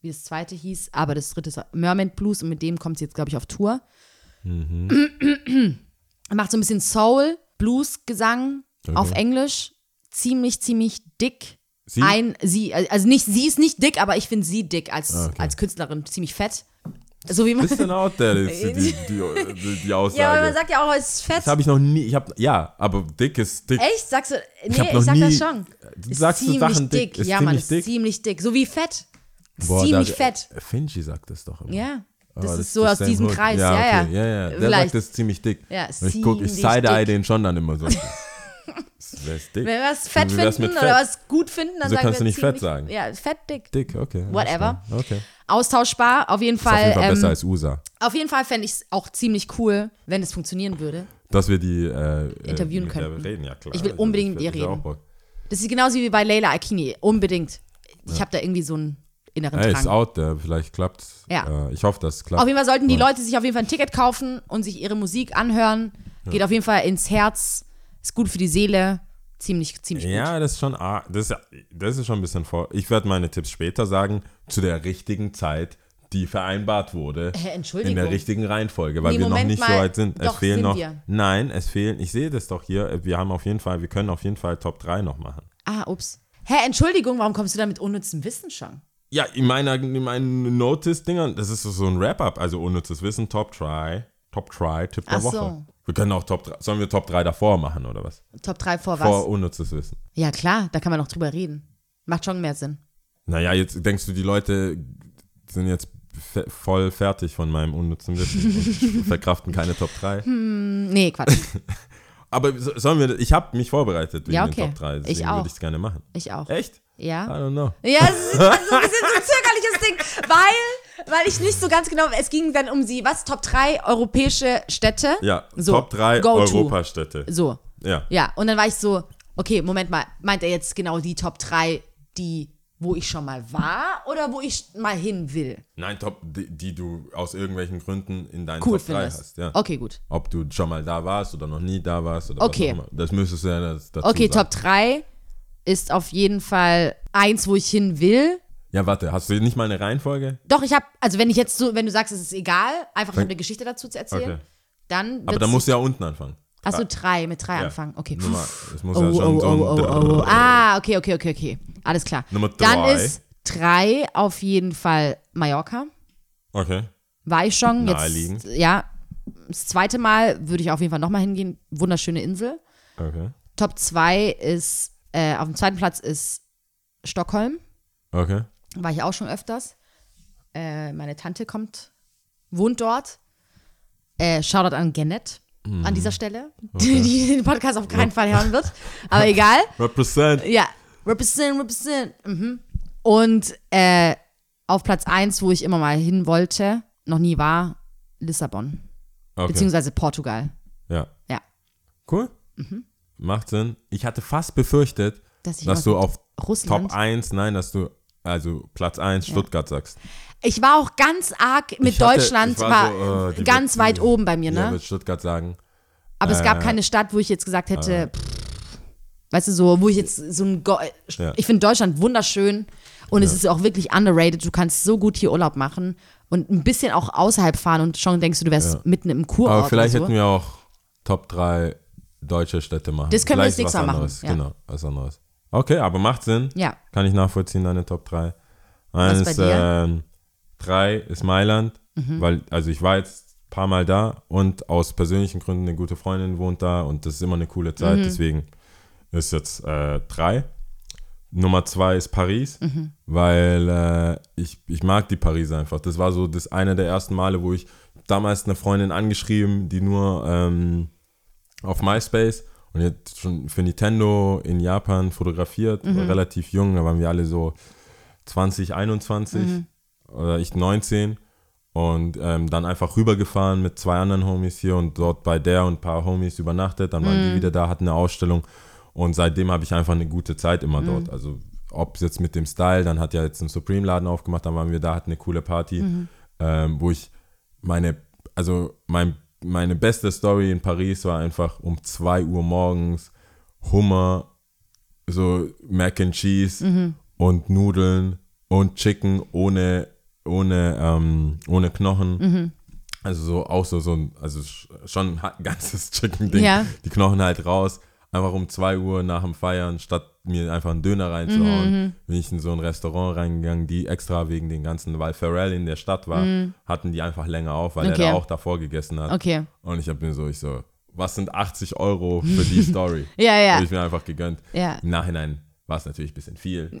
wie das zweite hieß, aber das dritte ist Mermaid Blues und mit dem kommt sie jetzt, glaube ich, auf Tour. Macht so ein bisschen Soul, Blues, Gesang auf Englisch, ziemlich, ziemlich dick. Sie? Ein, sie, also nicht, sie ist nicht dick, aber ich finde sie dick als, Ah, okay. als Künstlerin, ziemlich fett. So wie man. Bisschen out there, ist die, die, die, die, Aussage. Ja, aber man sagt ja auch, es ist fett. das habe ich noch nie, ich habe, ja, aber dick ist dick. Echt? Sagst du? Nee, hab ich, noch sag nie- das schon. Du Ist sagst ziemlich Sachen dick. Ist ja, ziemlich ist dick? ziemlich dick. So wie fett. Boah, ziemlich da, fett. Finchi sagt das doch immer. Ja. Oh, Das ist so aus dein diesem. Kreis. Ja, Ja, okay. ja. ja, ja. Der Vielleicht. sagt, das ist ziemlich dick. Ja, Und ich gucke, ich side-eye dick. den schon dann immer so. Das ist dick. Wenn wir was fett finden mit oder fett? was gut finden, dann Wieso sagen kannst wir du nicht fett sagen? Ja, fett, dick. Dick, okay. Whatever. Okay. Austauschbar, auf jeden Ist auf Fall. jeden Fall ähm, besser als USA. auf jeden Fall fände ich es auch ziemlich cool, wenn es funktionieren würde. Dass wir die äh, Interviewen äh, mit der könnten. reden, ja klar. Ich will Also, unbedingt das mit ihr reden. Das ist genauso wie bei Leila Akini. Unbedingt. Ich habe da irgendwie so einen inneren Ey, ist Drang. out there, vielleicht klappt's. Ja. Äh, ich hoffe, dass es klappt. Auf jeden Fall sollten die Ja. Leute sich auf jeden Fall ein Ticket kaufen und sich ihre Musik anhören. Geht auf jeden Fall ins Herz. Ist gut für die Seele. Ziemlich, ziemlich gut. Ja, das ist schon, das, ist- das ist schon ein bisschen vor. Ich werde meine Tipps später sagen, zu der richtigen Zeit, die vereinbart wurde. Hä, Entschuldigung. In der richtigen Reihenfolge, weil Nee, wir noch Moment nicht so mal. weit sind. Es Doch, fehlen sind noch. wir. Nein, es fehlen, ich sehe das doch hier. Wir haben auf jeden Fall, wir können auf jeden Fall Top 3 noch machen. Ah, ups. Hä, Entschuldigung, warum kommst du da mit unnützem Wissen schon? Ja, in meiner in meinen Notice-Dingern, das ist so ein Wrap-up, also unnützes Wissen, Top Try. Top 3, Tipp der Ach Woche. so. Wir können auch Top 3, sollen wir Top 3 davor machen oder was? Top 3 vor was? Vor unnützes Wissen. Ja, klar, da kann man noch drüber reden. Macht schon mehr Sinn. Naja, jetzt denkst du, die Leute sind jetzt voll fertig von meinem unnützen Wissen und verkraften keine Top 3. Nee, Quatsch. Aber so- sollen wir, ich habe mich vorbereitet wegen Ja, den okay. Top 3, Ich deswegen auch. würde ich es gerne machen. Ich auch. Echt? I Ja. don't know. Ja, es ist also ein bisschen so ein zögerliches Ding, weil, weil ich nicht so ganz genau, es ging dann um sie, was, Top 3 europäische Städte? Ja, So, Top 3 go to. Europastädte. So, Ja. ja. Und dann war ich so, okay, Moment mal, meint er jetzt genau die Top 3, die, wo ich schon mal war oder wo ich mal hin will? Nein, Top, die, die du aus irgendwelchen Gründen in deinen Cool Top 3 findest. hast. Ja. Okay, gut. Ob du schon mal da warst oder noch nie da warst oder Okay. was auch immer. Das müsstest du ja dazu Okay, sagen. Top 3 ist auf jeden Fall eins, wo ich hin will. Ja, warte, hast du nicht mal eine Reihenfolge? Doch, ich habe, also wenn ich jetzt so, wenn du sagst, es ist egal, einfach ich habe eine Geschichte dazu zu erzählen, Okay. dann Aber dann musst du ja unten anfangen. Achso, drei, mit drei Ja. anfangen. Okay. Nummer, es muss Oh, ja oh, schon oh, so ein oh, oh, oh. Ah, okay, okay, okay, okay. Alles klar. Nummer Dann drei. ist drei auf jeden Fall Mallorca. Okay. War ich schon. Naheliegend. Jetzt, ja. Das zweite Mal würde ich auf jeden Fall nochmal hingehen. Wunderschöne Insel. Okay. Top zwei ist, äh, auf dem zweiten Platz ist Stockholm. Okay. War ich auch schon öfters. Äh, meine Tante kommt, wohnt dort. Äh, Shoutout an Gennet an dieser Stelle, die, die den Podcast auf keinen Fall hören wird. Aber egal. Represent. Ja, represent, represent. Mhm. Und äh, auf Platz 1, wo ich immer mal hin wollte, noch nie war, Lissabon. Okay. Beziehungsweise Portugal. Ja. Ja. Cool. Macht Sinn. Ich hatte fast befürchtet. Dass dass du auf Russland. Top 1, nein, dass du, also Platz 1 Stuttgart sagst. Ich war auch ganz arg mit hatte- Deutschland, war war, so, äh, ganz wird- weit oben bei mir, Ja, ne? würde Stuttgart sagen. Aber es gab äh, keine Stadt, wo ich jetzt gesagt hätte, pff, weißt du, so, wo ich jetzt so ein, Go Ja. ich finde Deutschland wunderschön und es ist auch wirklich underrated. Du kannst so gut hier Urlaub machen und ein bisschen auch außerhalb fahren und schon denkst du, du wärst mitten im Kurort Aber vielleicht so. hätten wir auch Top 3 deutsche Städte machen. Das können wir Vielleicht das nächste was Mal machen, ja. Genau, was anderes. Okay, aber macht Sinn. Ja. Kann ich nachvollziehen, deine Top 3. Was Eins, ähm, drei ist Mailand, Mhm. weil, also ich war jetzt ein paar Mal da und aus persönlichen Gründen eine gute Freundin wohnt da und das ist immer eine coole Mhm. Zeit, deswegen ist jetzt äh, drei. Nummer zwei ist Paris, Mhm. weil äh, ich, ich mag die Paris einfach. Das war so das eine der ersten Male, wo ich damals eine Freundin angeschrieben, die nur ähm, auf MySpace und jetzt schon für Nintendo in Japan fotografiert, Mhm. relativ jung, da waren wir alle so 20, 21 Mhm. oder ich 19 und ähm, dann einfach rübergefahren mit zwei anderen Homies hier und dort bei der und ein paar Homies übernachtet, dann waren die wieder da, hatten eine Ausstellung und seitdem habe ich einfach eine gute Zeit immer dort, also ob es jetzt mit dem Style, dann hat ja jetzt ein Supreme-Laden aufgemacht, dann waren wir da, hatten eine coole Party, ähm, wo ich meine, also mein, meine beste Story in Paris war einfach um 2 Uhr morgens Hummer, so Mac and Cheese und Nudeln und Chicken ohne, ohne, ähm, ohne Knochen. Also so auch so, so ein, also sch- schon ein ganzes Chicken-Ding. Ja. Die Knochen halt raus. Einfach um 2 Uhr nach dem Feiern, statt mir einfach einen Döner reinzuhauen, bin ich in so ein Restaurant reingegangen, die extra wegen den ganzen, weil Pharrell in der Stadt war, hatten die einfach länger auf, weil Okay. er da auch davor gegessen hat. Okay. Und ich habe mir so, ich so, was sind 80 Euro für die Story? Ja, ja. Habe ich mir einfach gegönnt. Ja. Im Nachhinein war es natürlich ein bisschen viel.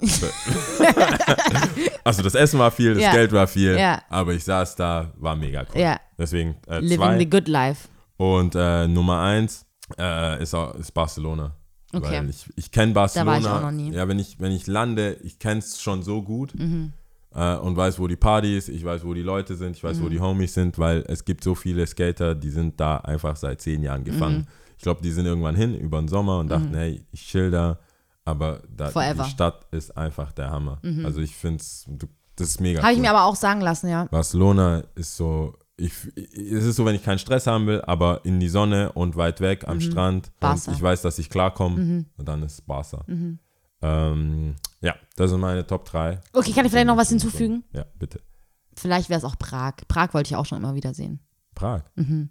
also das Essen war viel, das Ja. Geld war viel, Ja. aber ich saß da, war mega cool. Ja. Deswegen äh, Living zwei. the good life. Und äh, Nummer eins äh, ist, auch, ist Barcelona. Okay. Weil ich, ich kenne Barcelona. war ich auch noch nie. Ja, wenn ich, wenn ich lande, ich kenne es schon so gut Mhm. äh, und weiß, wo die Party ist, ich weiß, wo die Leute sind, ich weiß, Mhm. wo die Homies sind, weil es gibt so viele Skater, die sind da einfach seit zehn Jahren gefangen. Mhm. Ich glaube, die sind irgendwann hin über den Sommer und dachten, hey, ich chill da, aber da. Mhm. die Stadt ist einfach der Hammer. Also ich finde es, das ist mega Habe ich cool. mir aber auch sagen lassen, ja. Barcelona ist so, ich, es ist so, wenn ich keinen Stress haben will, aber in die Sonne und weit weg am Strand Mhm. Barca. und ich weiß, dass ich klarkomme und dann ist Barca. Ähm, ja, das sind meine Top 3. Okay, kann ich vielleicht noch was hinzufügen? Ja, bitte. Vielleicht wäre es auch Prag. Prag wollte ich auch schon immer wieder sehen. Prag. Mhm.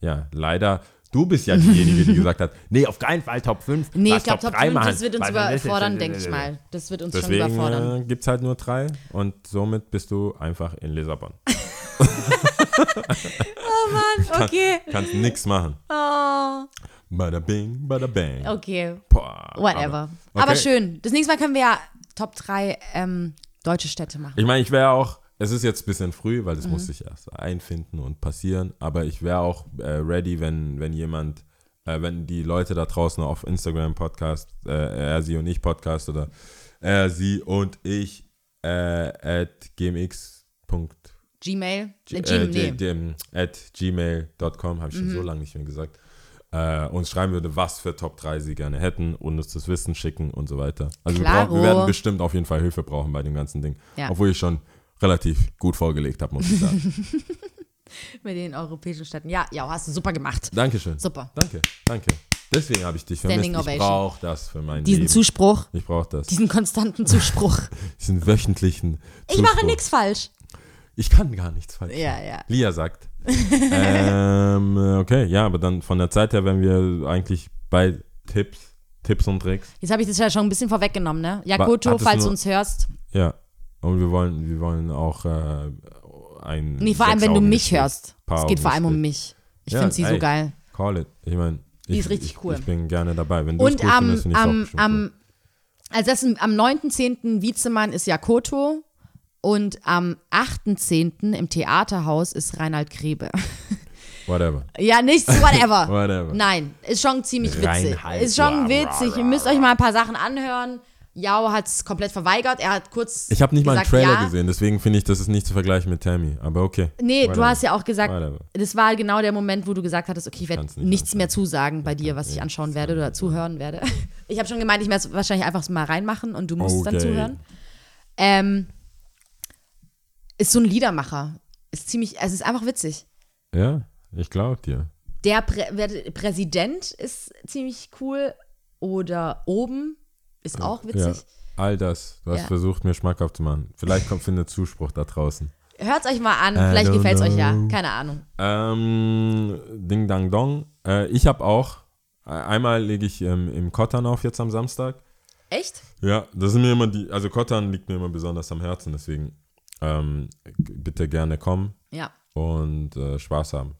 Ja, leider. Du bist ja diejenige, die gesagt hat, nee, auf keinen Fall Top 5. Nee, ich glaube, Top 3 5, machen. das wird uns überfordern, denke ich mal. Das wird uns schon Deswegen überfordern. äh, gibt es halt nur drei und somit bist du einfach in Lissabon. oh Mann, okay. Kannst nix machen. Oh, Bada bing, bada bang. okay. Boah, Whatever. Aber, Aber okay. schön. Das nächste Mal können wir ja Top 3 ähm, deutsche Städte machen. Ich meine, ich wäre auch, es ist jetzt ein bisschen früh, weil das Mhm. muss sich erst einfinden und passieren, aber ich wäre auch äh, ready, wenn, wenn jemand, äh, wenn die Leute da draußen auf Instagram Podcast, äh, er, sie und ich Podcast oder er, sie und ich äh, at gmx. Gmail? G- Äh, äh, d- dem- at gmail.com, habe ich schon so Mhm. lange nicht mehr gesagt, äh, uns schreiben würde, was für Top 3 sie gerne hätten und uns das Wissen schicken und so weiter. Also wir, brauchen, wir werden bestimmt auf jeden Fall Hilfe brauchen bei dem ganzen Ding. Ja. Obwohl ich schon relativ gut vorgelegt habe, muss ich sagen. Mit den europäischen Städten. Ja, ja, hast du super gemacht. Dankeschön. Super. Danke, danke. Deswegen habe ich dich Standing vermisst. Ich Ovation. brauche das für mein Diesen Leben. Zuspruch, ich brauche das. diesen konstanten Zuspruch. Diesen wöchentlichen Ich mache Zuspruch. nichts falsch. Ich kann gar nichts falsch Ja, machen. ja. Lia sagt. ähm, okay, ja, aber dann von der Zeit her, wenn wir eigentlich bei Tipps, Tipps und Tricks. Jetzt habe ich das ja schon ein bisschen vorweggenommen, ne? Jakoto, hattest falls du nur- uns hörst. Ja. Und wir wollen, wir wollen auch äh, ein. Nee, vor allem, wenn du mich Sechs-Augen-Gespräch. hörst. Es geht vor allem um mich. Ich Ja, finde sie so ey. geil. Call it. Ich meine, Die ich, ist richtig ich, cool. Ich bin gerne dabei. Wenn du es Und cool am, findest, finde ich es auch am, bestimmt am, also das ist, am 9.10. Wiezemann ist Jakoto und am 8.10. im Theaterhaus ist Reinhard Grebe. Whatever. ja, nichts, whatever. Whatever. Nein, ist schon ziemlich witzig. Reinhard, Ist schon bla, witzig. bla, Ihr müsst euch mal ein paar Sachen anhören. Yao hat es komplett verweigert. Er hat kurz Ich habe nicht mal einen gesagt, Trailer ja. gesehen, deswegen finde ich, das ist nicht zu vergleichen mit Tammy. Aber okay. Nee, du Whatever. hast ja auch gesagt, Whatever. das war genau der Moment, wo du gesagt hattest, okay, ich werde nicht nichts anschauen. mehr zusagen bei dir, was ich anschauen werde oder zuhören werde. Ich habe schon gemeint, ich werde es wahrscheinlich einfach mal reinmachen und du musst dann Okay. zuhören. Ähm, ist so ein Liedermacher. Ist ziemlich, es ist einfach witzig. Ja, ich glaube dir. Der Prä Präsident ist ziemlich cool oder oben ist auch witzig. Ja, all das. Du hast Ja. versucht, mir schmackhaft zu machen. Vielleicht kommt findet Zuspruch da draußen. Hört euch mal an, vielleicht gefällt es euch ja. Keine Ahnung. Ähm, Ding Dang Dong. Äh, ich habe auch. äh, Einmal lege ich ähm, im Kottern auf jetzt am Samstag. Echt? Ja, das sind mir immer die. Also Kottern liegt mir immer besonders am Herzen, deswegen ähm, bitte gerne kommen Ja. und äh, Spaß haben.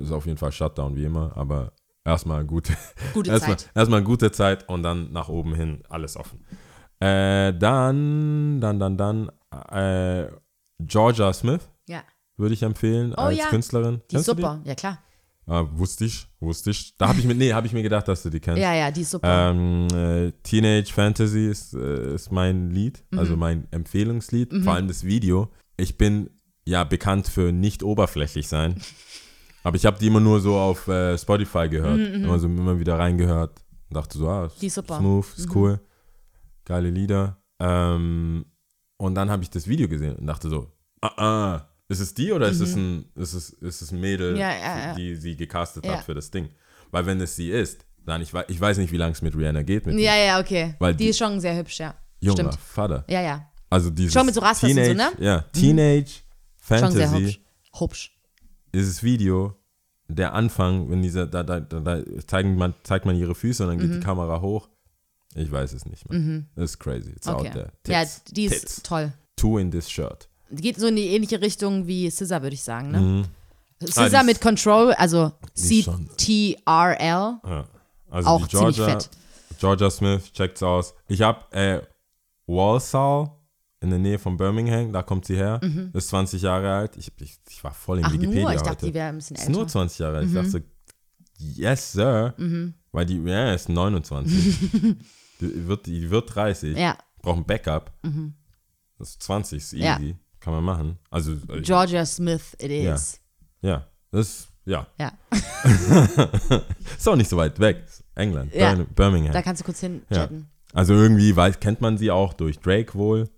Ist auf jeden Fall Shutdown wie immer, aber erstmal gute, Gute erstmal, Zeit. erstmal gute Zeit und dann nach oben hin alles offen. Äh, dann, dann, dann, dann äh, Georgia Smith Ja. würde ich empfehlen Oh als ja, Künstlerin. Die ist super. Ja, klar. Ah, wusste ich, wusste ich. Da habe ich mir, nee, habe ich mir gedacht, dass du die kennst. Ja, ja, die ist super. Ähm, äh, Teenage Fantasy ist, äh, ist mein Lied, Mhm. also mein Empfehlungslied, vor allem das Video. Ich bin ja bekannt für nicht oberflächlich sein, aber ich habe die immer nur so auf äh, Spotify gehört, immer so immer wieder reingehört und dachte so, ah, Mhm, Die ist super. Mhm. smooth, ist cool, geile Lieder. Ähm, und dann habe ich das Video gesehen und dachte so, ah, ah, ist es die oder ist es ein, ist es, ist es ein Mädel, Mhm. Ja, ja, ja. die sie gecastet Ja. hat für das Ding? Weil wenn es sie ist, dann ich weiß, ich weiß nicht, wie lange es mit Rihanna geht. Mit Ja, ja, okay. Weil die, die- ist schon sehr hübsch, ja. Junger Stimmt. Vater. Ja, ja. Also dieses Schon mit so Rastas und so, Teenage, ne? Ja, Teenage Schon sehr Fantasy, hübsch. Hübsch. dieses Video, der Anfang, wenn dieser, da, da, da, da zeigen man, zeigt man ihre Füße und dann geht Mhm. die Kamera hoch. Ich weiß es nicht mehr. Das ist crazy. It's out Okay. there. Ja, Tits. die ist Tits. toll. Two in this shirt. Geht so in die ähnliche Richtung wie Scissor, würde ich sagen, ne? Mhm. Scissor Ah, mit Control, also C-T-R-L. Ja. Also Auch die ziemlich Georgia, fett. Georgia Smith, checkt's aus. Ich habe äh, Walsall in der Nähe von Birmingham, da kommt sie her. Ist 20 Jahre alt. Ich, ich, ich war voll in Mhm. Ach Wikipedia nur, ich heute. dachte, die wäre ein bisschen ist nur älter. 20 Jahre alt. Ich dachte yes, sir. Mhm. Weil die, ja, ist 29. die, wird, die wird 30. Ja, Braucht ein Backup. Das ist 20, ist easy. Ja. Kann man machen. Also, äh, Georgia Smith it Ja. is. ja, das, ja. Ja. Ist auch nicht so weit weg. England, Ja. Bir- Birmingham. Da kannst du kurz hin Ja. chatten. Also irgendwie weiß, kennt man sie auch durch Drake wohl.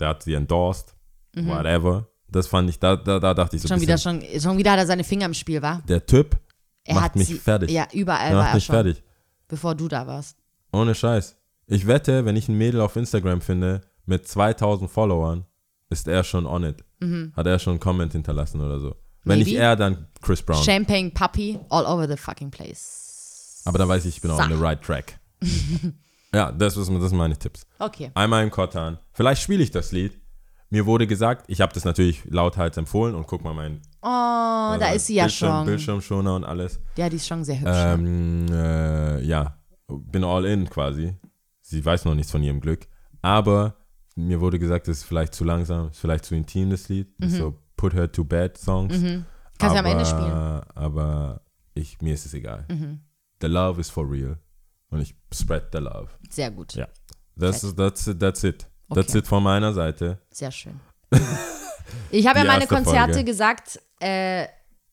Der hat sie endorsed. Whatever. Das fand ich, da, da, da dachte ich so Mhm. Schon wieder, schon, schon wieder hat er seine Finger im Spiel, war? der Typ Er macht hat mich sie, fertig. Ja, überall war macht er mich schon, fertig. bevor du da warst. Ohne Scheiß. Ich wette, wenn ich ein Mädel auf Instagram finde mit 2000 Followern, ist er schon on it. Hat er schon einen Comment hinterlassen oder so. Wenn nicht Mhm. Er, dann Chris Brown. Champagne Puppy all over the fucking place. Aber dann weiß ich, ich bin on Sa. the right track. ja, das, ist, das sind meine Tipps. Okay. Einmal im Kotan. Vielleicht spiele ich das Lied. Mir wurde gesagt, ich habe das natürlich lauthals empfohlen und guck mal, mein Oh, da ist sie ja Bildschirm, schon. Bildschirmschoner und alles. Ja, die ist schon sehr hübsch. ja. Ähm, äh, ja, bin all in quasi. Sie weiß noch nichts von ihrem Glück. Aber mir wurde gesagt, es ist vielleicht zu langsam, ist vielleicht zu intim, das Lied. So Put Her to Bed Songs. Mhm. Kannst du am Ende spielen. Mhm. Aber ich, mir ist es egal. The love is for real. Und ich spread the love. Sehr gut. Ja. That's, that's, it, that's it. That's Okay. it von meiner Seite. Sehr schön. Ich habe ja meine Konzerte Folge. gesagt, äh,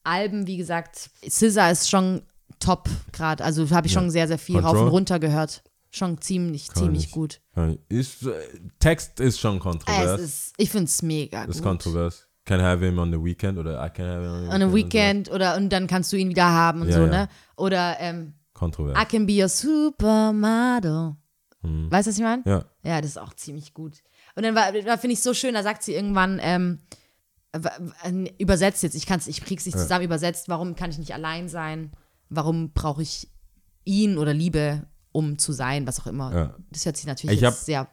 Alben, wie gesagt, Scissor ist schon top gerade. Also habe ich schon sehr, sehr viel rauf Control? und runter gehört. Schon ziemlich, ziemlich ich. gut. Ist, äh, Text ist schon kontrovers. ist, ich finde es mega ist gut. kontrovers. Can have him on the weekend oder I can have him on the On a und Weekend oder und dann kannst du ihn wieder haben und Ja, so, ja. ne? Oder ähm. Kontrovers. I can be your supermodel. Hm. Weißt du, was ich meine? ja. Ja, das ist auch ziemlich gut. Und dann war, da finde ich so schön, da sagt sie irgendwann, ähm, übersetzt jetzt, ich kann's, ich krieg's nicht zusammen übersetzt, warum kann ich nicht allein sein? Warum brauche ich ihn oder Liebe, um zu sein, was auch immer. Ja. Das hört sich natürlich Ich hab- sehr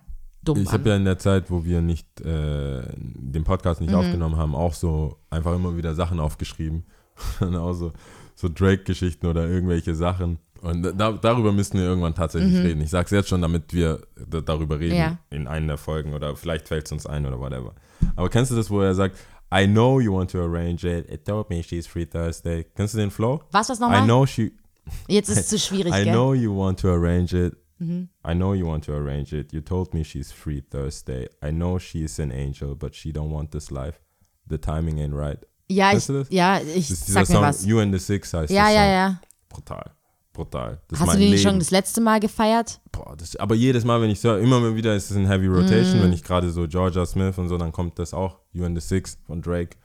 dumm Ich an. habe ja in der Zeit, wo wir nicht äh, den Podcast Mhm. nicht aufgenommen haben, auch so einfach immer wieder Sachen aufgeschrieben. Und auch so, so Drake-Geschichten oder irgendwelche Sachen. Und da, darüber müssen wir irgendwann tatsächlich reden. Ich sag's jetzt schon, damit wir da, darüber reden Mhm. Ja. in einer der Folgen oder vielleicht fällt es uns ein oder whatever. Aber kennst du das, wo er sagt, I know you want to arrange it. It told me she's free Thursday. Kennst du den Flow? Was, I nochmal? know she Jetzt ist es zu schwierig, I gell? Mhm. know you want to arrange it. I know you want to arrange it. You told me she's free Thursday. I know she's an angel, but she don't want this life. The timing ain't right. ja, ich, Weißt das? ja, ich Das ist sag mir Song was. You and the Six heißt Ja, ja, ja. Brutal. Brutal. Das Hast du den Leben. schon das letzte Mal gefeiert? Boah, das, aber jedes Mal, wenn ich höre, immer wieder ist es in Heavy Rotation, Mhm. wenn ich gerade so Georgia Smith und so, dann kommt das auch, You and the Six von Drake,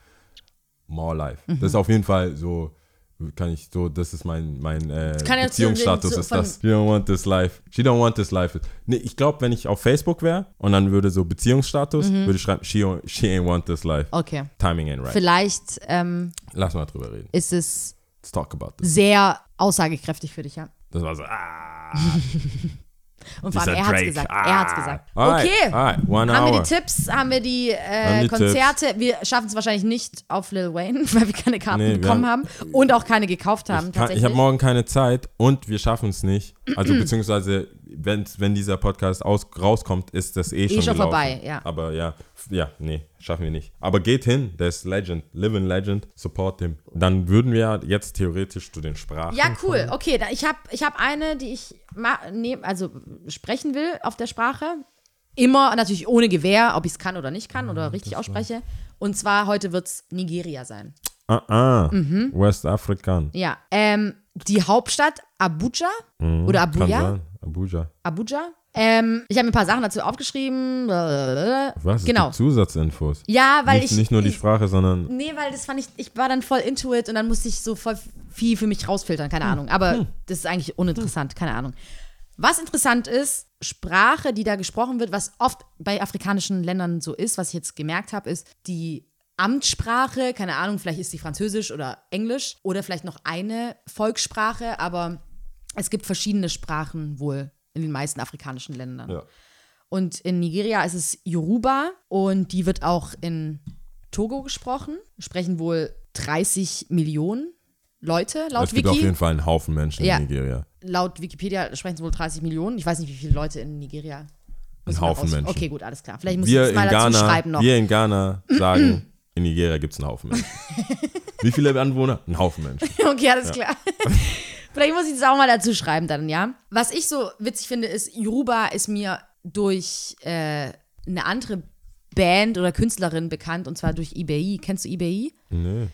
More Life. Mhm. Das ist auf jeden Fall so, kann ich so, das ist mein, mein äh, Beziehungsstatus, zu- ist das. She don't want this life. She don't want this life. Nee, ich glaube, wenn ich auf Facebook wäre und dann würde so Beziehungsstatus, Mhm. würde ich schreiben, she, she ain't want this life. Okay. Timing ain't right. Vielleicht ähm, Lass mal drüber reden. ist es Let's talk about this. sehr aussagekräftig für dich, ja. Das war so, ah, Und vor allem, er hat's Drake. gesagt. Ah. Er hat's gesagt. Alright, Okay. alright, Haben wir hour. die Tipps, haben wir die äh, die Konzerte. Wir schaffen es wahrscheinlich nicht auf Lil Wayne, weil wir keine Karten Nee, wir bekommen haben, haben- und auch keine gekauft haben. Ich, kann- ich habe morgen keine Zeit und wir schaffen es nicht. Also beziehungsweise, wenn, wenn dieser Podcast aus, rauskommt, ist das eh, schon, schon gelaufen. vorbei, ja. Aber ja, ja, nee, schaffen wir nicht. Aber geht hin, der ist Legend, living Legend, support him. Dann würden wir jetzt theoretisch zu den Sprachen ja, cool. kommen. Okay, da, ich habe ich hab eine, die ich nehm, also sprechen will auf der Sprache. Immer natürlich ohne Gewehr, ob ich es kann oder nicht kann oder richtig ausspreche. Und zwar heute wird es Nigeria sein. Ah, ah, Mhm. West African. Ja. Ähm, die Hauptstadt Abuja oder Mhm. Kann Abuja. Abuja. Abuja. Ähm, ich habe mir ein paar Sachen dazu aufgeschrieben. Was? Genau. Zusatzinfos. Ja, weil nicht, ich. nicht nur die ich, Sprache, sondern Nee, weil das fand ich, ich war dann voll into it und dann musste ich so voll viel für mich rausfiltern, keine Ahnung. Aber das ist eigentlich uninteressant, keine Ahnung. Was interessant ist, Sprache, die da gesprochen wird, was oft bei afrikanischen Ländern so ist, was ich jetzt gemerkt habe, ist die Amtssprache, keine Ahnung, vielleicht ist sie Französisch oder Englisch oder vielleicht noch eine Volkssprache, aber es gibt verschiedene Sprachen wohl in den meisten afrikanischen Ländern. Ja. Und in Nigeria ist es Yoruba und die wird auch in Togo gesprochen. Sprechen wohl 30 Millionen Leute laut es gibt auf Wiki. jeden Fall einen Haufen Menschen Ja. in Nigeria. Laut Wikipedia sprechen es wohl 30 Millionen. Ich weiß nicht, wie viele Leute in Nigeria. Ein Haufen Menschen. Okay, gut, alles klar. Vielleicht muss Wir ich das mal dazu Ghana, schreiben noch. wir in Ghana sagen, in Nigeria gibt es einen Haufen Menschen. Wie viele Anwohner? Ein Haufen Menschen. Okay, alles klar. Vielleicht muss ich das auch mal dazu schreiben dann, ja. Was ich so witzig finde, ist, Yoruba ist mir durch äh, eine andere Band oder Künstlerin bekannt, und zwar durch IBI. Kennst du IBI? Nee.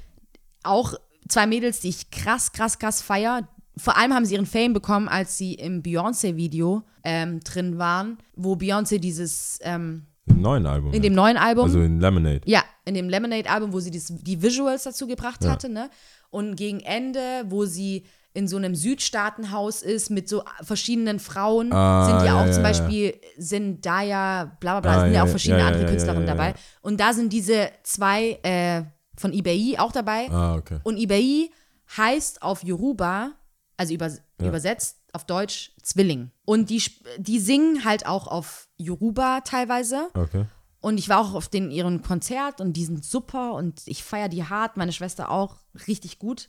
Auch zwei Mädels, die ich krass, krass, krass feier. Vor allem haben sie ihren Fame bekommen, als sie im Beyoncé-Video ähm, drin waren, wo Beyoncé dieses, ähm, Im neuen Album. in dem neuen Album, also in Lemonade. ja, in dem Lemonade-Album, wo sie dies, die Visuals dazu gebracht hatte, ne? Und gegen Ende, wo sie in so einem Südstaatenhaus ist mit so verschiedenen Frauen, Ah, sind ja ja, auch ja, zum ja. Beispiel Zendaya, bla bla bla, Ah, sind ja, ja, auch verschiedene ja, ja, andere ja, Künstlerinnen ja, ja, dabei. ja. Und da sind diese zwei äh, von Ibai auch dabei. Ah, okay. Und Ibai heißt auf Yoruba, also über, übersetzt auf Deutsch Zwilling. Und die, die singen halt auch auf Yoruba teilweise. Okay. Und ich war auch auf den ihren Konzert und die sind super und ich feiere die hart, meine Schwester auch richtig gut.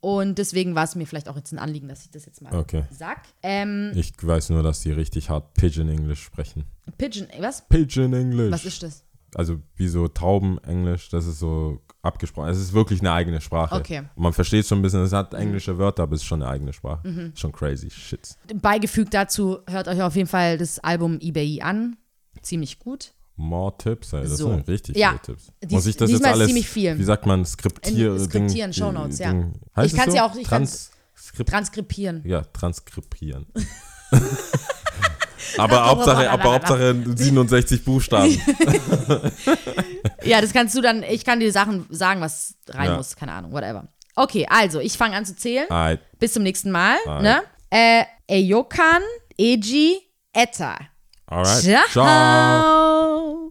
Und deswegen war es mir vielleicht auch jetzt ein Anliegen, dass ich das jetzt mal Okay. sag. Ähm, Ich weiß nur, dass die richtig hart Pigeon English sprechen. Pigeon, was? Pigeon English. Was ist das? Also wie so Tauben-Englisch, das ist so abgesprochen. Es ist wirklich eine eigene Sprache. Okay. Mhm. Und man versteht schon ein bisschen, es hat englische Wörter, aber es ist schon eine eigene Sprache. Schon crazy shit. Beigefügt dazu, hört euch auf jeden Fall das Album eBay an. Ziemlich gut. More Tipps, ey. Das So. sind richtig Ja. viele Tipps. Dies- Muss ich das jetzt alles, ziemlich viel. wie sagt man, skriptieren? In- skriptieren, Shownotes, ja. Heißt Ich es kann's so? ja auch- ich Transkript Transkripieren. ja, transkripieren. aber Hauptsache, aber Hauptsache 67 Buchstaben. Ja, das kannst du dann, ich kann dir Sachen sagen, was rein Ja. muss, keine Ahnung, whatever. Okay, also, ich fange an zu zählen. Alright. Bis zum nächsten Mal. Alright. Ne? Äh, Eyokan, Eji, Etta. Alright. Ciao. Ciao.